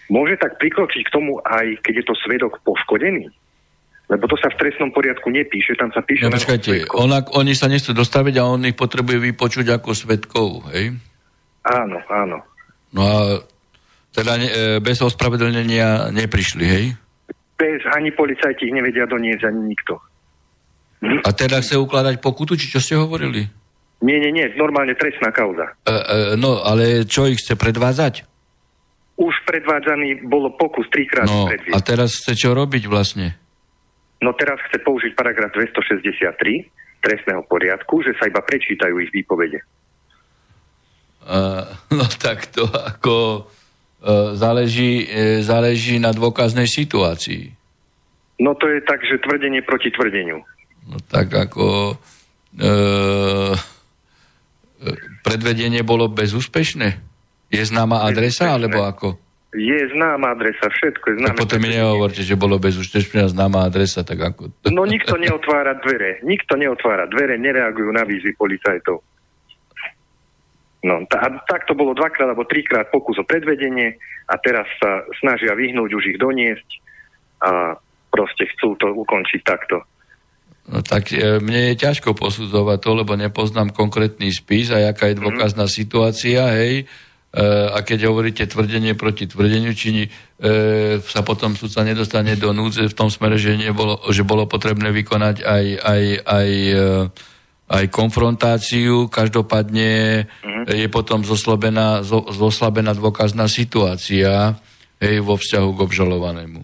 Speaker 5: Môže tak prikročiť k tomu aj, keď je to svedok poškodený? Lebo to sa v trestnom poriadku nepíše, tam sa píše...
Speaker 2: No počkajte, ona, oni sa nechcú dostaviť a on ich potrebuje vypočuť ako svetkov, hej?
Speaker 5: Áno, áno.
Speaker 2: No a teda ne, e, bez ospravedlnenia neprišli, hej?
Speaker 5: Bez ani policajti ich nevedia doniesť, ani nikto.
Speaker 2: A teda chce ukladať pokutu, či čo ste hovorili?
Speaker 5: Nie, nie, nie, normálne trestná kauza.
Speaker 2: E, e, no, ale čo ich chce predvádzať?
Speaker 5: Už predvádzaný bolo pokus trikrát
Speaker 2: No,
Speaker 5: predviesť.
Speaker 2: a teraz chce čo robiť vlastne?
Speaker 5: No teraz chce použiť paragraf 263 trestného poriadku, že sa iba prečítajú ich výpovede.
Speaker 2: Uh, no tak to ako uh, záleží, e, záleží na dôkaznej situácii.
Speaker 5: No to je tak, že tvrdenie proti tvrdeniu.
Speaker 2: No tak ako uh, predvedenie bolo bezúspešné? Je známa adresa,
Speaker 5: Bezúspešné.
Speaker 2: alebo ako?
Speaker 5: Je známa adresa, všetko je známe.
Speaker 2: potom mi nehovorte, že bolo bezúspešná známa adresa, tak ako...
Speaker 5: No nikto neotvára dvere. Nikto neotvára dvere, nereagujú na výzvy policajtov. No, tá, a tak to bolo dvakrát alebo trikrát pokus o predvedenie a teraz sa snažia vyhnúť už ich doniesť a proste chcú to ukončiť takto.
Speaker 2: No tak e, mne je ťažko posudzovať to, lebo nepoznám konkrétny spis a jaká je dôkazná situácia, hej. E, a keď hovoríte tvrdenie proti tvrdeniu, či e, sa potom sudca nedostane do núdze v tom smere, že, nebolo, že bolo potrebné vykonať aj, aj, aj, e, aj konfrontáciu, každopádne je potom zoslabená, zo, zoslabená dôkazná situácia hej, vo vzťahu k obžalovanému.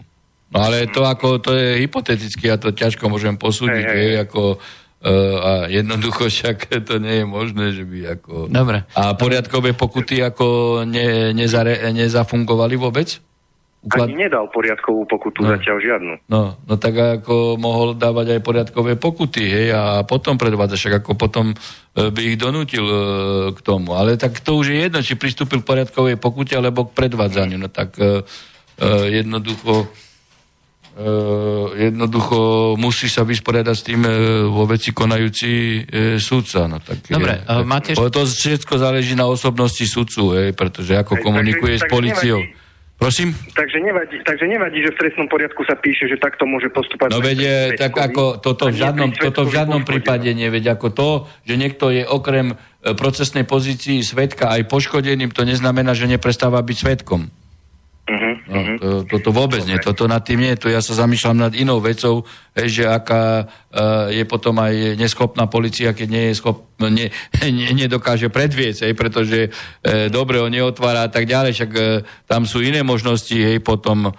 Speaker 2: No ale to ako, to je hypoteticky, ja to ťažko môžem posúdiť,
Speaker 5: Hej, hej,
Speaker 2: hej, ako a jednoducho však to nie je možné, že by ako...
Speaker 1: Dobre.
Speaker 2: A poriadkové pokuty ako ne, nezare, nezafungovali vôbec? Uklad...
Speaker 5: Ani nedal poriadkovú pokutu
Speaker 2: No.
Speaker 5: zatiaľ žiadnu.
Speaker 2: No, no tak ako mohol dávať aj poriadkové pokuty, hej, a potom predvádzať, však ako potom e, by ich donútil e, k tomu. Ale tak to už je jedno, či pristúpil k poriadkovej pokute, alebo k predvádzaniu. No tak e, e, jednoducho jednoducho musí sa vysporiadať s tým e, vo veci konajúci e, sudca. No, tak
Speaker 1: Dobre,
Speaker 2: je,
Speaker 1: máte
Speaker 2: To všetko záleží na osobnosti sudcu, hej, pretože ako
Speaker 5: Hej,
Speaker 2: komunikuje
Speaker 5: takže-
Speaker 2: s policiou. Prosím?
Speaker 5: Takže nevadí, takže nevadí, že v trestnom poriadku sa píše, že takto môže postupovať.
Speaker 2: No veď tak ako toto v žiadnom, toto v žiadnom
Speaker 5: poškodenom.
Speaker 2: prípade veď ako to, že niekto je okrem procesnej pozícii svetka aj poškodeným, to neznamená, že neprestáva byť svetkom.
Speaker 5: Mhm,
Speaker 2: No,
Speaker 5: mhm.
Speaker 2: to, toto vôbec nie, toto nad tým nie, to ja sa zamýšľam nad inou vecou, že aká uh, je potom aj neschopná policia, keď nie je schop, ne, ne, nedokáže predviesť, hej, pretože uh, dobre ho neotvára a tak ďalej, však uh, tam sú iné možnosti, hej, potom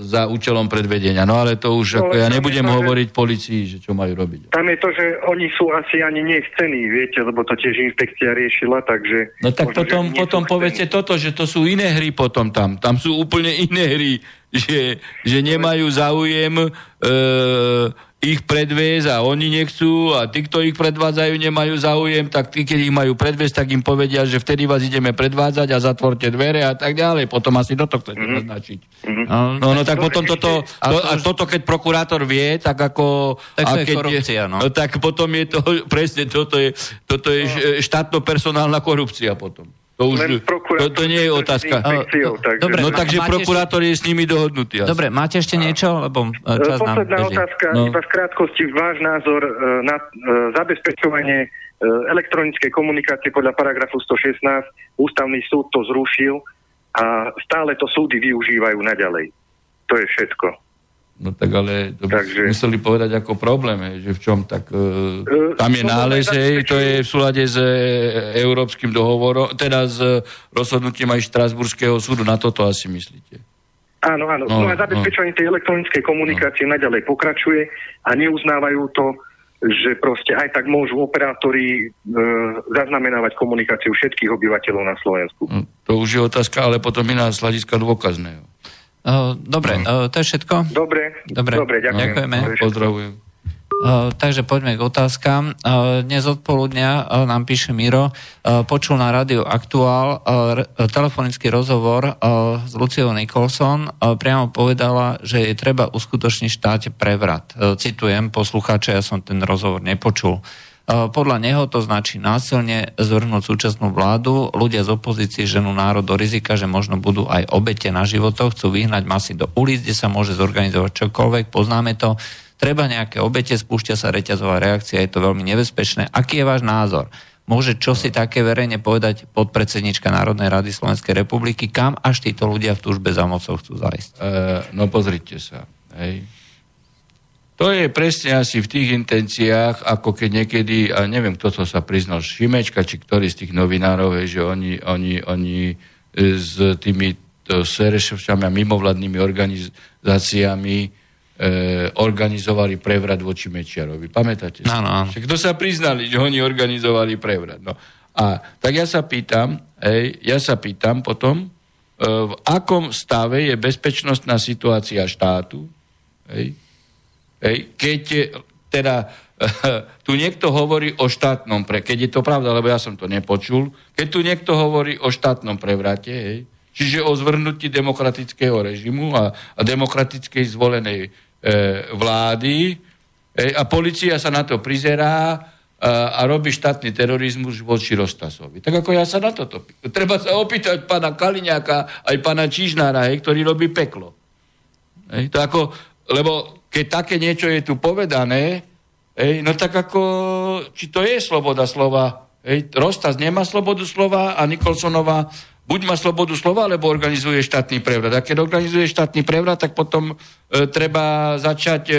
Speaker 2: za účelom predvedenia. No ale to už,
Speaker 5: No,
Speaker 2: ako ja nebudem
Speaker 5: to, že-
Speaker 2: hovoriť policii, že čo majú robiť.
Speaker 5: Tam je to, že oni sú asi ani nechcení, viete, lebo to tiež inšpekcia riešila, takže...
Speaker 2: No tak
Speaker 5: možno, že
Speaker 2: potom, potom povedzte toto, že to sú iné hry potom tam. Tam sú úplne iné hry, že, že nemajú záujem e, ich predviesť a oni nechcú a tí, kto ich predvádzajú, nemajú záujem, tak tí, keď ich majú predviesť, tak im povedia, že vtedy vás ideme predvádzať a zatvorte dvere a tak ďalej. Potom asi toto chcete
Speaker 5: Mhm.
Speaker 2: naznačiť.
Speaker 1: No,
Speaker 2: No, no tak potom
Speaker 5: ešte-
Speaker 2: toto,
Speaker 1: A
Speaker 2: to, a toto, keď prokurátor vie, tak ako...
Speaker 1: Tak
Speaker 2: a
Speaker 1: je
Speaker 2: keď
Speaker 1: korupcia, no.
Speaker 2: tak potom je to, presne, toto je, toto je š- štátno-personálna korupcia potom. To už, to, to nie je otázka.
Speaker 1: No,
Speaker 5: takže-
Speaker 1: dobre,
Speaker 2: No takže prokurátor je s nimi dohodnutý. asi.
Speaker 1: Dobre, máte ešte niečo? Lebo e, čas nám
Speaker 5: Posledná
Speaker 1: beží.
Speaker 5: otázka,
Speaker 2: No.
Speaker 5: iba v krátkosti váš názor e, na e, zabezpečovanie e, elektronickej komunikácie podľa paragrafu 116. Ústavný súd to zrušil a stále to súdy využívajú naďalej. To je všetko.
Speaker 2: No tak ale to
Speaker 5: Takže-
Speaker 2: museli povedať ako problém, že v čom tak... Uh,
Speaker 5: E,
Speaker 2: tam je
Speaker 5: no,
Speaker 2: hej, to je v súlade s e, Európskym dohovorom, teda s e, rozhodnutím aj Štrasburského súdu. Na toto asi myslíte.
Speaker 5: Áno, áno.
Speaker 2: No,
Speaker 5: No, a zabezpečovanie tej elektronickej komunikácie naďalej pokračuje a neuznávajú to, že proste aj tak môžu operátori e, zaznamenávať komunikáciu všetkých obyvateľov na Slovensku.
Speaker 2: No, to už je otázka, ale potom iná z hľadiska dôkazného.
Speaker 1: Dobre, e, to je všetko?
Speaker 5: Dobre,
Speaker 1: Dobre.
Speaker 5: dobre ďakujem.
Speaker 1: Ďakujeme.
Speaker 2: Pozdravujem.
Speaker 1: Uh, takže poďme k otázkam. Uh, dnes odpoludňa uh, nám píše Miro, uh, počul na rádiu Aktuál uh, re, telefonický rozhovor uh, s Luciou Nicholson, uh, priamo povedala, že je treba uskutočniť štáte prevrat. Uh, citujem poslucháča, ja som ten rozhovor nepočul. Podľa neho to značí násilne zvrhnúť súčasnú vládu. Ľudia z opozície ženú národ do rizika, že možno budú aj obete na životoch, chcú vyhnať masy do ulic, kde sa môže zorganizovať čokoľvek. Poznáme to. Treba nejaké obete, spúšťa sa reťazová reakcia, je to veľmi nebezpečné. Aký je váš názor? Môže čo si také verejne povedať podpredsednička Národnej rady Slovenskej republiky, kam až títo ľudia v túžbe za mocou chcú zajsť?
Speaker 2: E, no pozrite sa. Hej to je presne asi v tých intenciách, ako keď niekedy, a neviem, kto to sa priznal, Šimečka, či ktorý z tých novinárov, že oni, oni, oni e, s tými serešovčami a mimovladnými organizáciami e, organizovali prevrat voči Mečiarovi. Pamätáte
Speaker 1: si? Áno, áno.
Speaker 2: Kto sa priznali, že oni organizovali prevrat. No. A tak ja sa pýtam, hej, ja sa pýtam potom, e, v akom stave je bezpečnostná situácia štátu, Hej, keď teda tu niekto hovorí o štátnom pre, keď je to pravda, lebo ja som to nepočul, keď tu niekto hovorí o štátnom prevrate, hej, čiže o zvrhnutí demokratického režimu a, a demokratickej zvolenej e, vlády hej, a policia sa na to prizerá a, a robí štátny terorizmus voči Rostasovi. Tak ako ja sa na toto Treba sa opýtať pána Kaliňáka aj pána Čižnára, hej, ktorý robí peklo. Hej, to ako, lebo keď také niečo je tu povedané, hej, no tak ako, či to je sloboda slova. Hej, Rostas nemá slobodu slova a Nikolsonová buď má slobodu slova, alebo organizuje štátny prevrat. A keď organizuje štátny prevrat, tak potom e, treba začať e,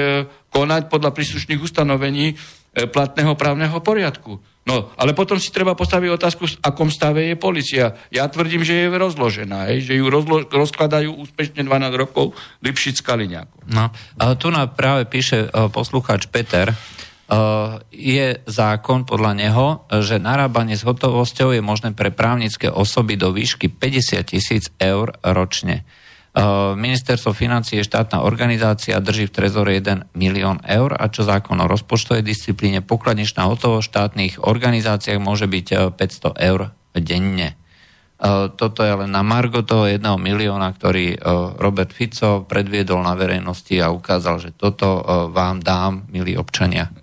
Speaker 2: konať podľa príslušných ustanovení platného právneho poriadku. No, ale potom si treba postaviť otázku, v akom stave je policia. Ja tvrdím, že je rozložená, hej, že ju rozlo- rozkladajú úspešne 12 rokov Lipšic Kaliňákov.
Speaker 1: No, a tu nám práve píše uh, poslucháč Peter, uh, je zákon podľa neho, že narábanie s hotovosťou je možné pre právnické osoby do výšky 50 tisíc eur ročne. Eh, ministerstvo financí je štátna organizácia, drží v trezore 1 milión eur a čo zákon o rozpočtovej disciplíne pokladničná hotovosť v štátnych organizáciách môže byť 500 eh, eur denne. Eh, toto je len na margo toho jedného milióna, ktorý Robert Fico predviedol na verejnosti a ukázal, že toto vám dám, milí občania.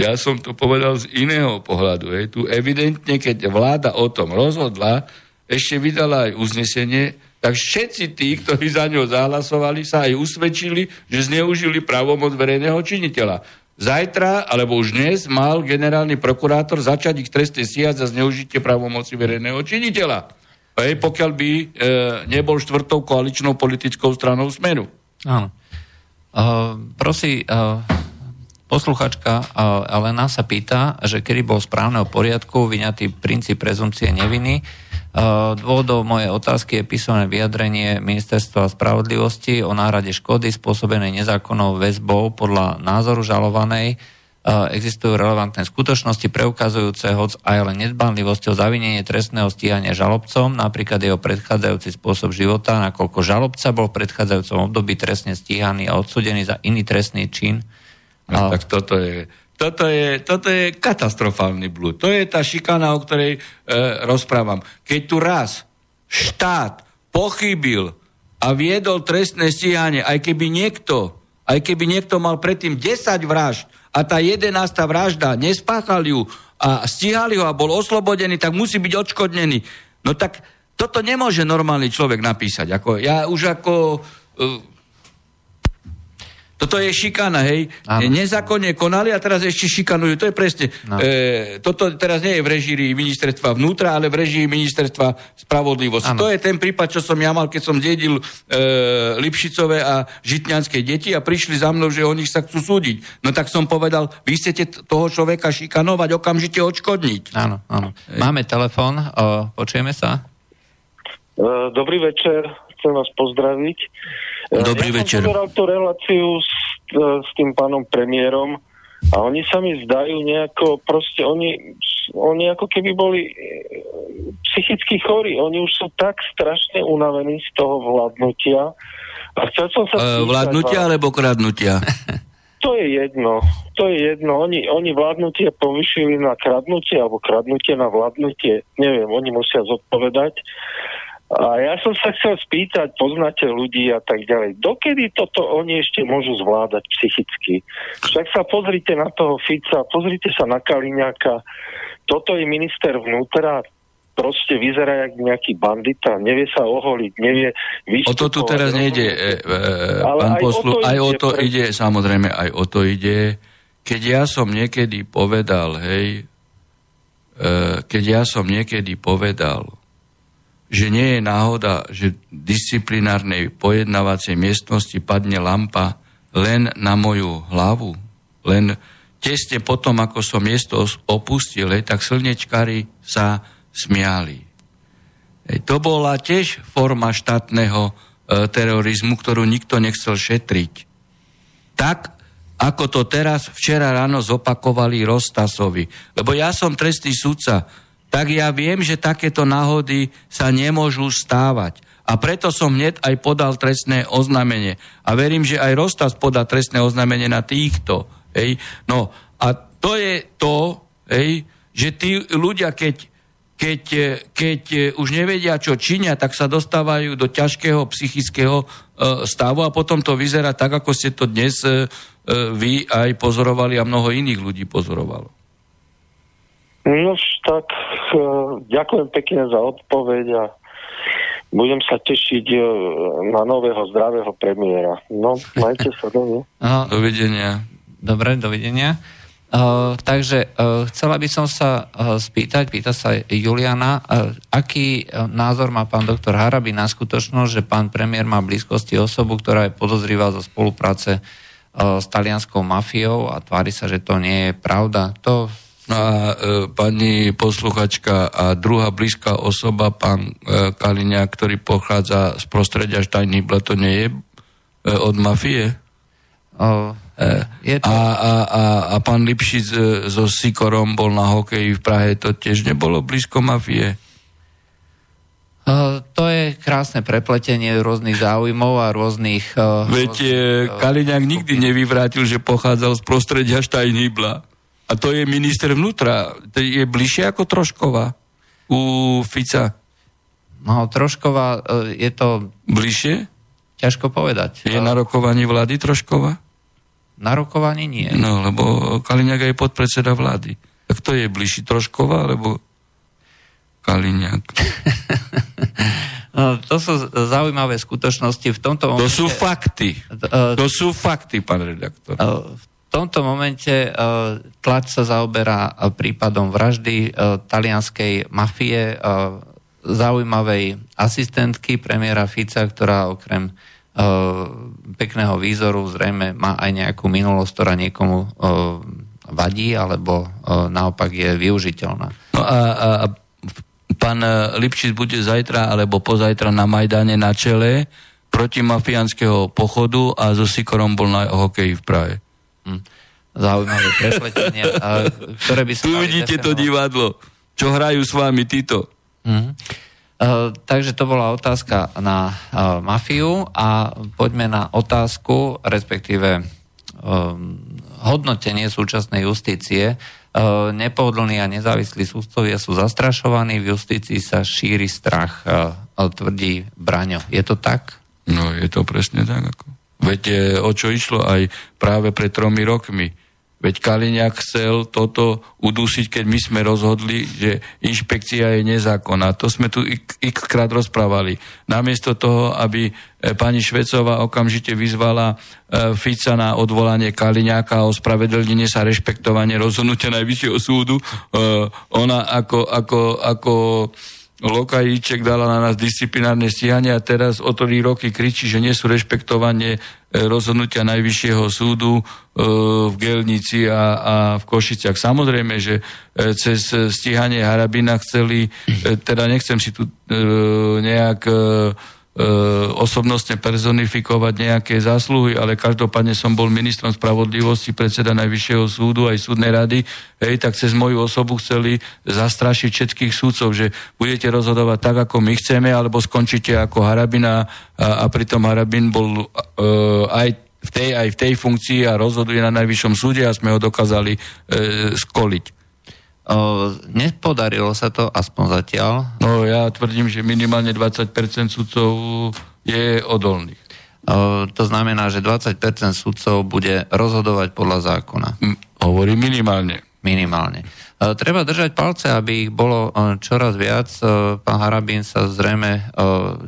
Speaker 2: Ja som to povedal z iného pohľadu. Je. Tu evidentne, keď vláda o tom rozhodla, ešte vydala aj uznesenie, tak všetci tí, ktorí za ňo zahlasovali, sa aj usvedčili, že zneužili právomoc verejného činiteľa. Zajtra, alebo už dnes, mal generálny prokurátor začať ich trestne stíhať za zneužitie právomoci verejného činiteľa. Hej, pokiaľ by e, nebol štvrtou koaličnou politickou stranou Smeru.
Speaker 1: Áno. Uh, prosí, uh, posluchačka uh, Elena sa pýta, že kedy bol správneho poriadku vyňatý princíp prezumcie neviny, Dôvodom mojej otázky je písomné vyjadrenie Ministerstva spravodlivosti o náhrade škody spôsobenej nezákonnou väzbou podľa názoru žalovanej. Existujú relevantné skutočnosti preukazujúce hoc aj len nedbanlivosťou zavinenie trestného stíhania žalobcom, napríklad jeho predchádzajúci spôsob života, nakoľko žalobca bol v predchádzajúcom období trestne stíhaný a odsudený za iný trestný čin.
Speaker 2: No, tak toto je toto je, toto je katastrofálny blúd. To je tá šikana, o ktorej e, rozprávam. Keď tu raz štát pochybil a viedol trestné stíhanie, aj keby niekto, aj keby niekto mal predtým 10 vražd a tá 11. vražda nespáchal ju a stíhali ho a bol oslobodený, tak musí byť odškodnený. No tak toto nemôže normálny človek napísať. Ako, ja už ako... E, toto je šikana, hej. Áno. Nezákonne konali a teraz ešte šikanujú. To je presne. No. E, toto teraz nie je v režii ministerstva vnútra, ale v režii ministerstva spravodlivosti. Áno. To je ten prípad, čo som ja mal, keď som dedil e, Lipšicové a Žitňanské deti a prišli za mnou, že oni sa chcú súdiť. No tak som povedal, vy chcete toho človeka šikanovať, okamžite odškodniť.
Speaker 1: Áno, áno. E. Máme telefon, počujeme sa?
Speaker 6: E, dobrý večer, chcem vás pozdraviť.
Speaker 2: Dobrý ja večer.
Speaker 6: Ja tú reláciu s, s tým pánom premiérom a oni sa mi zdajú nejako, proste oni, oni ako keby boli e, psychicky chorí. Oni už sú tak strašne unavení z toho vládnutia. A chcel som sa...
Speaker 2: Uh, vládnutia alebo kradnutia?
Speaker 6: To je jedno. To je jedno. Oni, oni vládnutie povyšili na kradnutie alebo kradnutie na vládnutie. Neviem, oni musia zodpovedať. A ja som sa chcel spýtať, poznáte ľudí a tak ďalej, dokedy toto oni ešte môžu zvládať psychicky? Však sa pozrite na toho Fica, pozrite sa na Kaliňáka, toto je minister vnútra, proste vyzerá jak nejaký bandita, nevie sa oholiť, nevie
Speaker 2: vystupovať. O to tu teraz nejde, e, e, pán poslu, aj o to pre... ide, samozrejme, aj o to ide. Keď ja som niekedy povedal, hej, e, keď ja som niekedy povedal, že nie je náhoda, že v disciplinárnej pojednávacej miestnosti padne lampa len na moju hlavu, len tesne potom, ako som miesto opustil, tak slnečkári sa smiali. To bola tiež forma štátneho e, terorizmu, ktorú nikto nechcel šetriť. Tak, ako to teraz včera ráno zopakovali Rostasovi. Lebo ja som trestný sudca, tak ja viem, že takéto náhody sa nemôžu stávať. A preto som hneď aj podal trestné oznámenie. A verím, že aj Rostas podá trestné oznámenie na týchto. Hej. No a to je to, hej, že tí ľudia, keď, keď, keď už nevedia, čo činia, tak sa dostávajú do ťažkého psychického e, stavu a potom to vyzerá tak, ako ste to dnes e, e vy aj pozorovali a mnoho iných ľudí pozorovalo.
Speaker 6: No tak uh, ďakujem pekne za odpoveď a budem sa tešiť uh, na nového zdravého premiéra. No, majte sa, do
Speaker 2: Dovidenia.
Speaker 1: Dobre, dovidenia. Uh, takže uh, chcela by som sa uh, spýtať, pýta sa Juliana, uh, aký uh, názor má pán doktor Harabi na skutočnosť, že pán premiér má blízkosti osobu, ktorá je podozrivá zo spolupráce uh, s talianskou mafiou a tvári sa, že to nie je pravda. To
Speaker 2: No a e, pani posluchačka a druhá blízka osoba, pán e, Kaliňák, ktorý pochádza z prostredia Štajnýbla, to nie je e, od mafie?
Speaker 1: O, e, je to...
Speaker 2: a, a, a, a pán Lipšic e, so Sikorom bol na hokeji v Prahe, to tiež nebolo blízko mafie?
Speaker 1: Uh, to je krásne prepletenie rôznych záujmov a rôznych... Uh,
Speaker 2: Veď rôznych, uh, Kaliňák nikdy nevyvrátil, že pochádzal z prostredia Štajnýbla. A to je minister vnútra. To je bližšie ako Troškova u Fica.
Speaker 1: No, Troškova e, je to...
Speaker 2: Bližšie?
Speaker 1: Ťažko povedať.
Speaker 2: Je na rokovaní vlády Troškova?
Speaker 1: Na rokovaní nie.
Speaker 2: No, lebo Kaliňák je podpredseda vlády. Tak to je bližší Troškova, alebo Kaliňák?
Speaker 1: no, to sú zaujímavé skutočnosti. V tomto
Speaker 2: momente... To sú fakty. Uh, to sú fakty, pán redaktor. Uh,
Speaker 1: tomto momente uh, tlač sa zaoberá uh, prípadom vraždy uh, talianskej mafie, zaujímavej asistentky premiéra Fica, ktorá okrem pekného výzoru zrejme má aj nejakú minulosť, ktorá niekomu vadí, alebo naopak je využiteľná.
Speaker 2: No a, a pán Lipšic bude zajtra alebo pozajtra na Majdane na čele protimafiánskeho pochodu a so Sikorom bol na hokeji v Prahe. Hm.
Speaker 1: Zaujímavé prepletenie, ktoré by sa...
Speaker 2: Tu vidíte to divadlo. Čo hrajú s vami títo?
Speaker 1: Hm. Uh, takže to bola otázka na uh, mafiu a poďme na otázku, respektíve um, hodnotenie súčasnej justície. Uh, nepohodlní a nezávislí súdcovia sú zastrašovaní, v justícii sa šíri strach, uh, tvrdí Braňo. Je to tak?
Speaker 2: No, je to presne tak. Ako. Veď e, o čo išlo aj práve pred tromi rokmi. Veď Kaliňák chcel toto udusiť, keď my sme rozhodli, že inšpekcia je nezákonná. To sme tu x krát rozprávali. Namiesto toho, aby e, pani Švecová okamžite vyzvala e, Fica na odvolanie Kaliňáka a ospravedlnenie sa rešpektovanie rozhodnutia Najvyššieho súdu, ona ako, ako, ako Lokajíček dala na nás disciplinárne stíhanie a teraz o to roky kričí, že nie sú rešpektovanie e, rozhodnutia Najvyššieho súdu e, v Gelnici a, a v Košiciach. Samozrejme, že e, cez stíhanie Harabina chceli, teda nechcem si tu nejak osobnostne personifikovať nejaké zásluhy, ale každopádne som bol ministrom spravodlivosti, predseda Najvyššieho súdu aj súdnej rady, hej, tak cez moju osobu chceli zastrašiť všetkých súdcov, že budete rozhodovať tak, ako my chceme, alebo skončíte ako Harabina a, a pritom Harabin bol uh, aj v tej, aj v tej funkcii a rozhoduje na Najvyššom súde a sme ho dokázali uh, skoliť.
Speaker 1: Nepodarilo sa to aspoň zatiaľ.
Speaker 2: No ja tvrdím, že minimálne 20% sudcov je odolných.
Speaker 1: To znamená, že 20% sudcov bude rozhodovať podľa zákona.
Speaker 2: Hovorí minimálne.
Speaker 1: Minimálne. Treba držať palce, aby ich bolo čoraz viac. Pán Harabín sa zrejme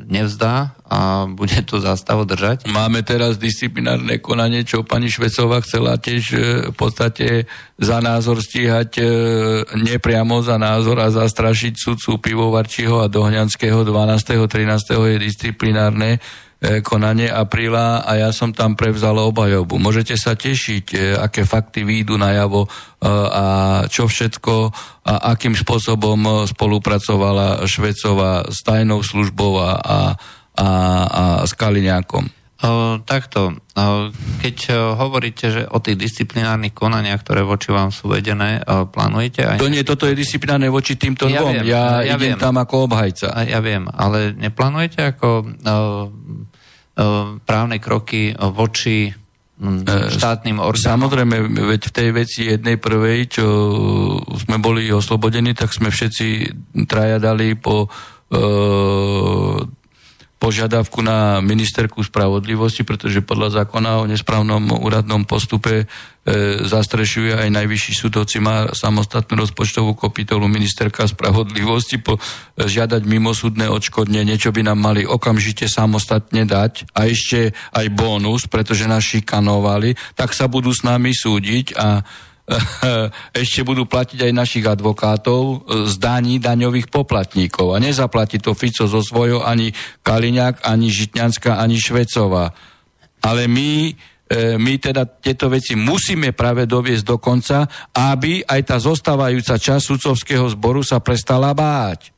Speaker 1: nevzdá a bude tú zástavu držať.
Speaker 2: Máme teraz disciplinárne konanie, čo pani Švecová chcela tiež e, v podstate za názor stíhať e, nepriamo za názor a zastrašiť sudcu Pivovarčího a Dohňanského 12. 13. je disciplinárne e, konanie apríla a ja som tam prevzal obhajobu. Môžete sa tešiť, aké fakty výjdu najavo a čo všetko a akým spôsobom spolupracovala Švecová s tajnou službou a a, a s Kaliňákom?
Speaker 1: O, takto, o, keď o, hovoríte, že o tých disciplinárnych konaniach, ktoré voči vám sú vedené, o, plánujete aj...
Speaker 2: To nie, toto je disciplinárne voči týmto ja dvom. Viem, ja, ja idem viem. tam ako obhajca.
Speaker 1: Ja viem, ale neplánujete ako o, o, právne kroky voči štátnym orgánom.
Speaker 2: Samozrejme, veď v tej veci jednej prvej, čo sme boli oslobodení, tak sme všetci traja dali po e, požiadavku na ministerku spravodlivosti, pretože podľa zákona o nesprávnom úradnom postupe e, zastrešuje aj najvyšší súdovci má samostatnú rozpočtovú kapitolu ministerka spravodlivosti po, e, žiadať mimosúdne odškodnenie, čo by nám mali okamžite samostatne dať a ešte aj bonus, pretože nás šikanovali, tak sa budú s nami súdiť a ešte budú platiť aj našich advokátov e, z daní daňových poplatníkov. A nezaplatí to Fico zo svojho ani Kaliňák, ani Žitňanská, ani Švecová. Ale my, e, my teda tieto veci musíme práve doviesť do konca, aby aj tá zostávajúca časť sudcovského zboru sa prestala báť.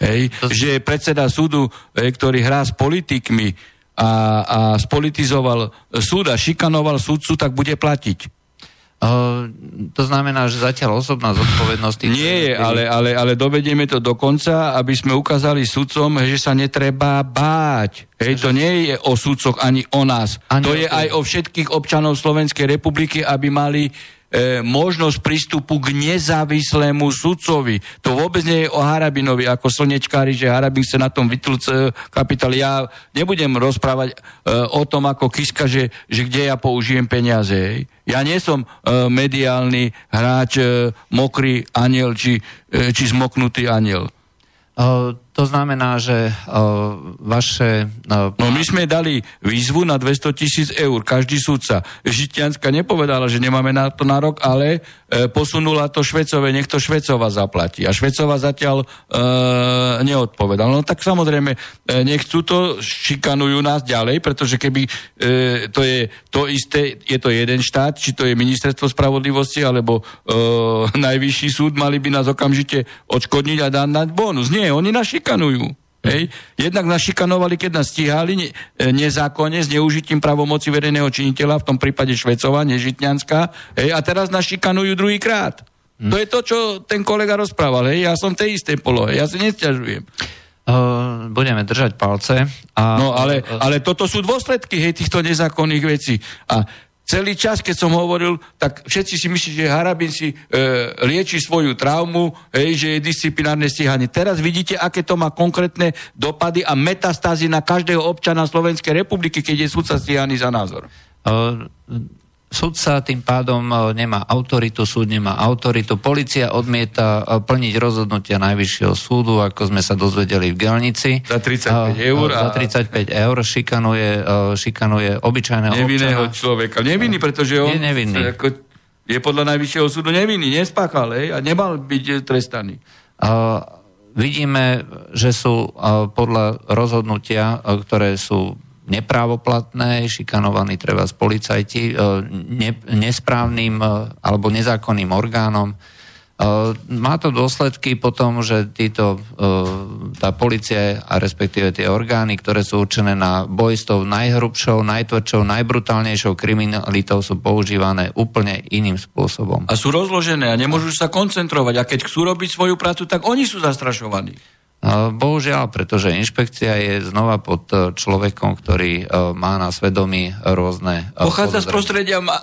Speaker 2: Hej? Že predseda súdu, e, ktorý hrá s politikmi a, a spolitizoval súd a šikanoval súdcu, tak bude platiť.
Speaker 1: Uh, to znamená, že zatiaľ osobná zodpovednosť...
Speaker 2: Nie je, ale, ale, ale dovedieme to do konca, aby sme ukázali sudcom, že sa netreba báť. Hej, to nie je o sudcoch ani o nás. Ani to je aj o všetkých občanov Slovenskej republiky, aby mali e, možnosť prístupu k nezávislému sudcovi. To vôbec nie je o Harabinovi ako slnečkári, že Harabin sa na tom vytlc kapitál. Ja nebudem rozprávať e, o tom ako Kiska, že, že kde ja použijem peniaze. Hej. Ja nie som e, mediálny hráč e, mokrý aniel či, e, či zmoknutý aniel.
Speaker 1: Uh, to znamená, že uh, vaše...
Speaker 2: Uh, no my sme dali výzvu na 200 tisíc eur, každý súdca. Žitianská nepovedala, že nemáme na to nárok, ale e, posunula to Švecové, nech to Švecova zaplatí. A Švecova zatiaľ e, neodpovedala. No tak samozrejme, e, nechcú to, šikanujú nás ďalej, pretože keby e, to je to isté, je to jeden štát, či to je ministerstvo spravodlivosti, alebo e, najvyšší súd, mali by nás okamžite odškodniť a dať bonus. Nie, oni nás šikanujú. Hej. Jednak nás šikanovali, keď nás stíhali ne, nezákonne s neužitím pravomoci verejného činiteľa, v tom prípade Švecova, Nežitňanská, hej, a teraz nás šikanujú druhýkrát. Hm. To je to, čo ten kolega rozprával. Hej. Ja som tej istej polohe, ja si nesťažujem.
Speaker 1: Uh, budeme držať palce.
Speaker 2: A... No ale, ale toto sú dôsledky hej, týchto nezákonných vecí. A celý čas, keď som hovoril, tak všetci si myslí, že Harabin si e, lieči svoju traumu, hej, že je disciplinárne stíhanie. Teraz vidíte, aké to má konkrétne dopady a metastázy na každého občana Slovenskej republiky, keď je súdca stíhaný za názor. Uh,
Speaker 1: Sudca tým pádom e, nemá autoritu, súd nemá autoritu, policia odmieta e, plniť rozhodnutia Najvyššieho súdu, ako sme sa dozvedeli v Gelnici.
Speaker 2: Za 35 e, eur.
Speaker 1: A... Za 35 eur šikanuje, šikanuje obyčajného
Speaker 2: Nevinného občana. človeka. Nevinný, pretože on
Speaker 1: je, nevinný.
Speaker 2: Ako, je podľa Najvyššieho súdu nevinný, nespáchal a nemal byť trestaný.
Speaker 1: Uh, vidíme, že sú podľa rozhodnutia, ktoré sú neprávoplatné, šikanovaní treba z policajti, e, ne, nesprávnym e, alebo nezákonným orgánom. E, má to dôsledky potom, že títo, tá policia a respektíve tie orgány, ktoré sú určené na boj s tou najhrubšou, najtvrdšou, najbrutálnejšou kriminalitou sú používané úplne iným spôsobom.
Speaker 2: A sú rozložené a nemôžu sa koncentrovať. A keď chcú robiť svoju prácu, tak oni sú zastrašovaní.
Speaker 1: Bohužiaľ, pretože inšpekcia je znova pod e, človekom, ktorý e, má na svedomí rôzne...
Speaker 2: E, Pochádza z prostredia ma-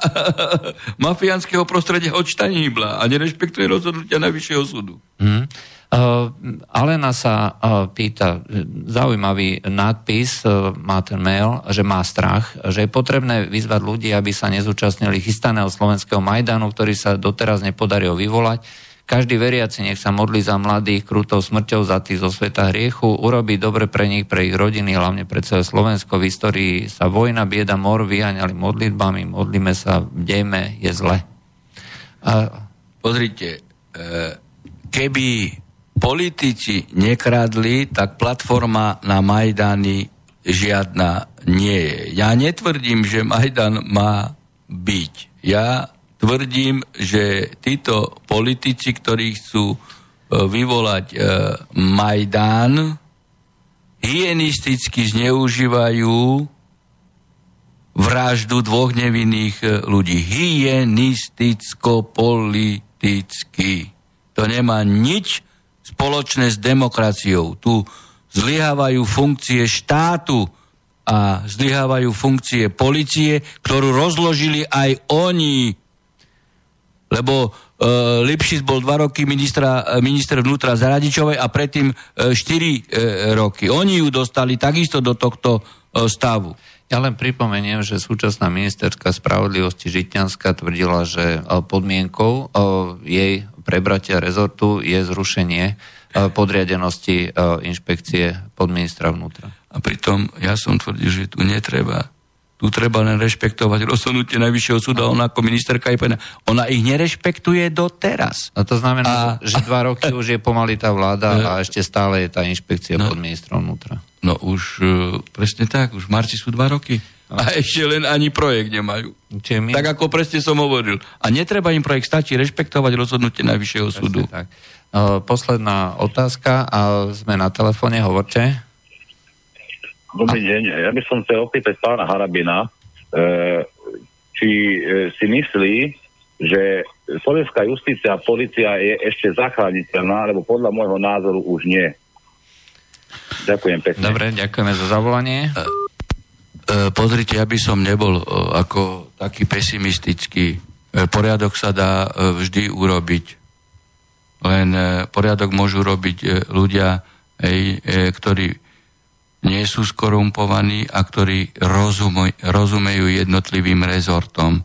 Speaker 2: mafiánskeho prostredia od Štaníbla a nerešpektuje rozhodnutia Najvyššieho súdu. Hmm.
Speaker 1: Uh, Alena sa uh, pýta, zaujímavý nadpis, uh, má ten mail, že má strach, že je potrebné vyzvať ľudí, aby sa nezúčastnili chystaného slovenského Majdanu, ktorý sa doteraz nepodaril vyvolať každý veriaci nech sa modlí za mladých krutou smrťou za tých zo sveta hriechu, urobí dobre pre nich, pre ich rodiny, hlavne pre celé Slovensko. V histórii sa vojna, bieda, mor vyháňali modlitbami, modlíme sa, bdejme, je zle.
Speaker 2: A... Pozrite, e, keby politici nekradli, tak platforma na Majdany žiadna nie je. Ja netvrdím, že Majdan má byť. Ja tvrdím, že títo politici, ktorí chcú e, vyvolať e, Majdán, hyenisticky zneužívajú vraždu dvoch nevinných e, ľudí. Hyenisticko-politicky. To nemá nič spoločné s demokraciou. Tu zlyhávajú funkcie štátu a zlyhávajú funkcie policie, ktorú rozložili aj oni lebo uh, Lipšic bol dva roky ministra, e, minister vnútra za Radičovej a predtým uh, 4 uh, roky. Oni ju dostali takisto do tohto uh, stavu.
Speaker 1: Ja len pripomeniem, že súčasná ministerská spravodlivosti Žitňanská tvrdila, že podmienkou jej prebratia rezortu je zrušenie podriadenosti inšpekcie podministra vnútra.
Speaker 2: A pritom ja som tvrdil, že tu netreba tu treba len rešpektovať rozhodnutie Najvyššieho súda, ona ako ministerka je povedaná, ona ich nerešpektuje doteraz.
Speaker 1: A to znamená, a, že dva roky už je pomaly tá vláda a ešte stále je tá inšpekcia no, pod ministrom vnútra.
Speaker 2: No už uh, presne tak, už v marci sú dva roky. A ešte len ani projekt nemajú. My... Tak ako presne som hovoril. A netreba im projekt, stačí rešpektovať rozhodnutie Najvyššieho presne súdu. Tak.
Speaker 1: Uh, posledná otázka a sme na telefóne, hovorte.
Speaker 7: Dobrý deň. Ja by som chcel opýtať pána Harabina, e, či e, si myslí, že slovenská justícia a policia je ešte zachrániteľná, lebo podľa môjho názoru už nie. Ďakujem pekne.
Speaker 1: Dobre, ďakujeme za zavolanie. E,
Speaker 2: e, pozrite, ja by som nebol e, ako taký pesimistický. E, poriadok sa dá e, vždy urobiť. Len e, poriadok môžu robiť e, ľudia, e, e, ktorí nie sú skorumpovaní a ktorí rozumej, rozumejú jednotlivým rezortom.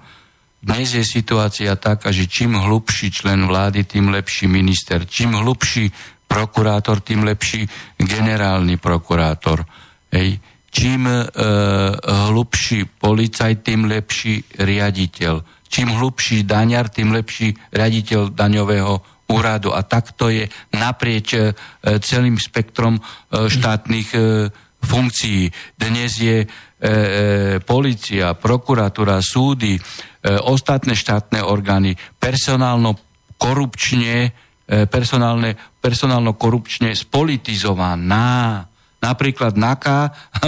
Speaker 2: Dnes je situácia taká, že čím hlubší člen vlády, tým lepší minister. Čím hlubší prokurátor, tým lepší generálny prokurátor. Hej. Čím e, hlubší policaj, tým lepší riaditeľ. Čím hlubší daňar, tým lepší riaditeľ daňového úradu. A takto je naprieč e, celým spektrom e, štátnych e, funkcií. Dnes je e, e, policia, prokuratúra, súdy, e, ostatné štátne orgány personálno korupčne, e, personálne, personálno korupčne spolitizovaná. Napríklad NAKA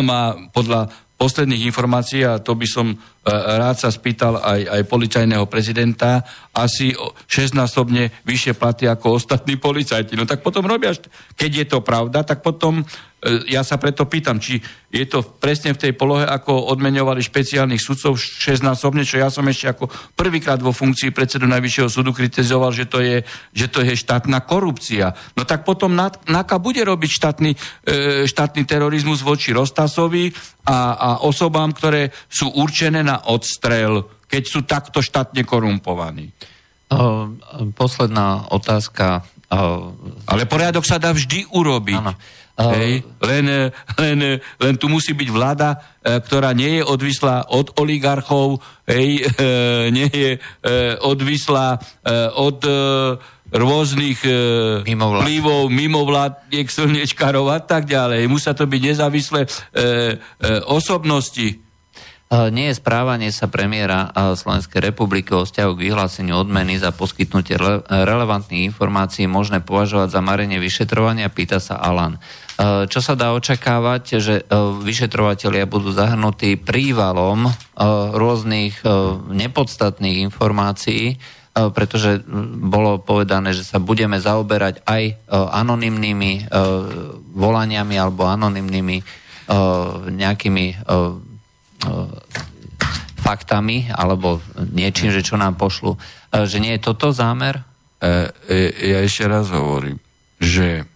Speaker 2: má podľa posledných informácií, a to by som rád sa spýtal aj, aj policajného prezidenta, asi 16-násobne vyššie platy ako ostatní policajti. No tak potom robia, keď je to pravda, tak potom E, ja sa preto pýtam, či je to presne v tej polohe, ako odmeňovali špeciálnych sudcov 16-násobne, čo ja som ešte ako prvýkrát vo funkcii predsedu Najvyššieho súdu kritizoval, že to je, že to je štátna korupcia. No tak potom NAKA bude robiť štátny, e, štátny terorizmus voči Rostasovi a, a osobám, ktoré sú určené na odstrel, keď sú takto štátne korumpovaní.
Speaker 1: Posledná otázka.
Speaker 2: Ale poriadok sa dá vždy urobiť. Ano. Hej, len, len, len tu musí byť vláda, e, ktorá nie je odvislá od oligarchov, hej, e, nie je e, odvislá od rôznych Mimovlád. vplyvov, mimovládniek, slnečkárov a tak ďalej. Musia to byť nezávislé osobnosti.
Speaker 1: Nie je správanie sa premiéra Slovenskej republiky o vzťahu k vyhláseniu odmeny za poskytnutie relevantných informácií možné považovať za marenie vyšetrovania, pýta sa Alan. Čo sa dá očakávať, že vyšetrovateľia budú zahrnutí prívalom rôznych nepodstatných informácií, pretože bolo povedané, že sa budeme zaoberať aj anonymnými volaniami alebo anonymnými nejakými faktami alebo niečím, že čo nám pošlu. Že nie je toto zámer?
Speaker 2: Ja ešte raz hovorím, že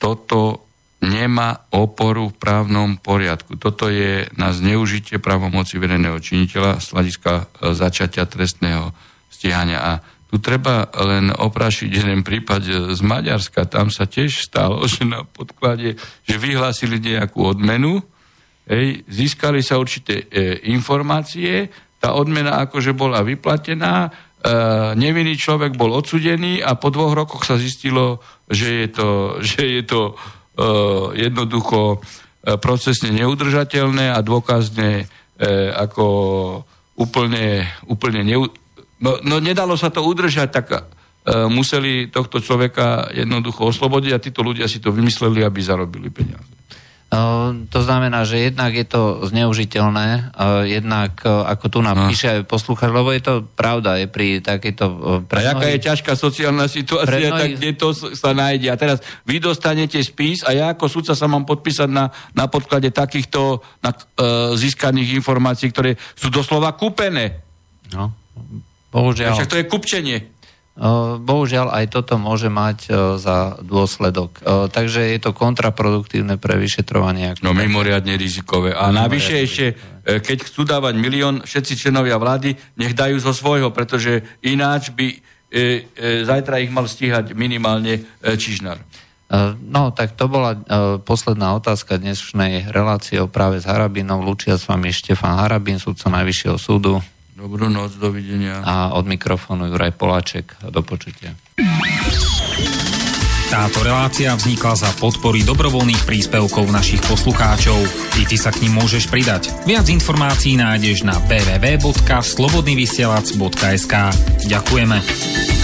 Speaker 2: toto nemá oporu v právnom poriadku. Toto je na zneužitie právomoci verejného činiteľa z hľadiska e, začatia trestného stíhania. A tu treba len oprašiť jeden prípad z Maďarska. Tam sa tiež stalo, že na podklade, že vyhlásili nejakú odmenu, hej, získali sa určité e, informácie, tá odmena akože bola vyplatená, e, nevinný človek bol odsudený a po dvoch rokoch sa zistilo, že je to, že je to E, jednoducho e, procesne neudržateľné a dôkazne e, ako úplne, úplne neu... no, no nedalo sa to udržať, tak museli tohto človeka jednoducho oslobodiť a títo ľudia si to vymysleli, aby zarobili peniaze.
Speaker 1: To znamená, že jednak je to zneužiteľné, jednak ako tu nám no. píše aj lebo je to pravda, je pri takejto...
Speaker 2: Pre a jaká je ťažká sociálna situácia, mnohých... tak kde to sa nájde. A teraz vy dostanete spis a ja ako sudca sa mám podpísať na, na podklade takýchto na, uh, získaných informácií, ktoré sú doslova kúpené.
Speaker 1: No, bohužiaľ.
Speaker 2: Však to je kupčenie.
Speaker 1: Bohužiaľ aj toto môže mať za dôsledok. Takže je to kontraproduktívne pre vyšetrovanie.
Speaker 2: No mimoriadne rizikové. A navyše ešte, keď chcú dávať milión, všetci členovia vlády, nech dajú zo svojho, pretože ináč by e, e, zajtra ich mal stíhať minimálne e, Čižnar.
Speaker 1: No, tak to bola posledná otázka dnešnej relácie o práve s Harabinom. Lučia s vami Štefan Harabin, sudca Najvyššieho súdu.
Speaker 2: Dobrú noc, dovidenia.
Speaker 1: A od mikrofónu Juraj Poláček. Do počutia.
Speaker 8: Táto relácia vznikla za podpory dobrovoľných príspevkov našich poslucháčov. I ty sa k ním môžeš pridať. Viac informácií nájdeš na www.slobodnyvysielac.sk Ďakujeme.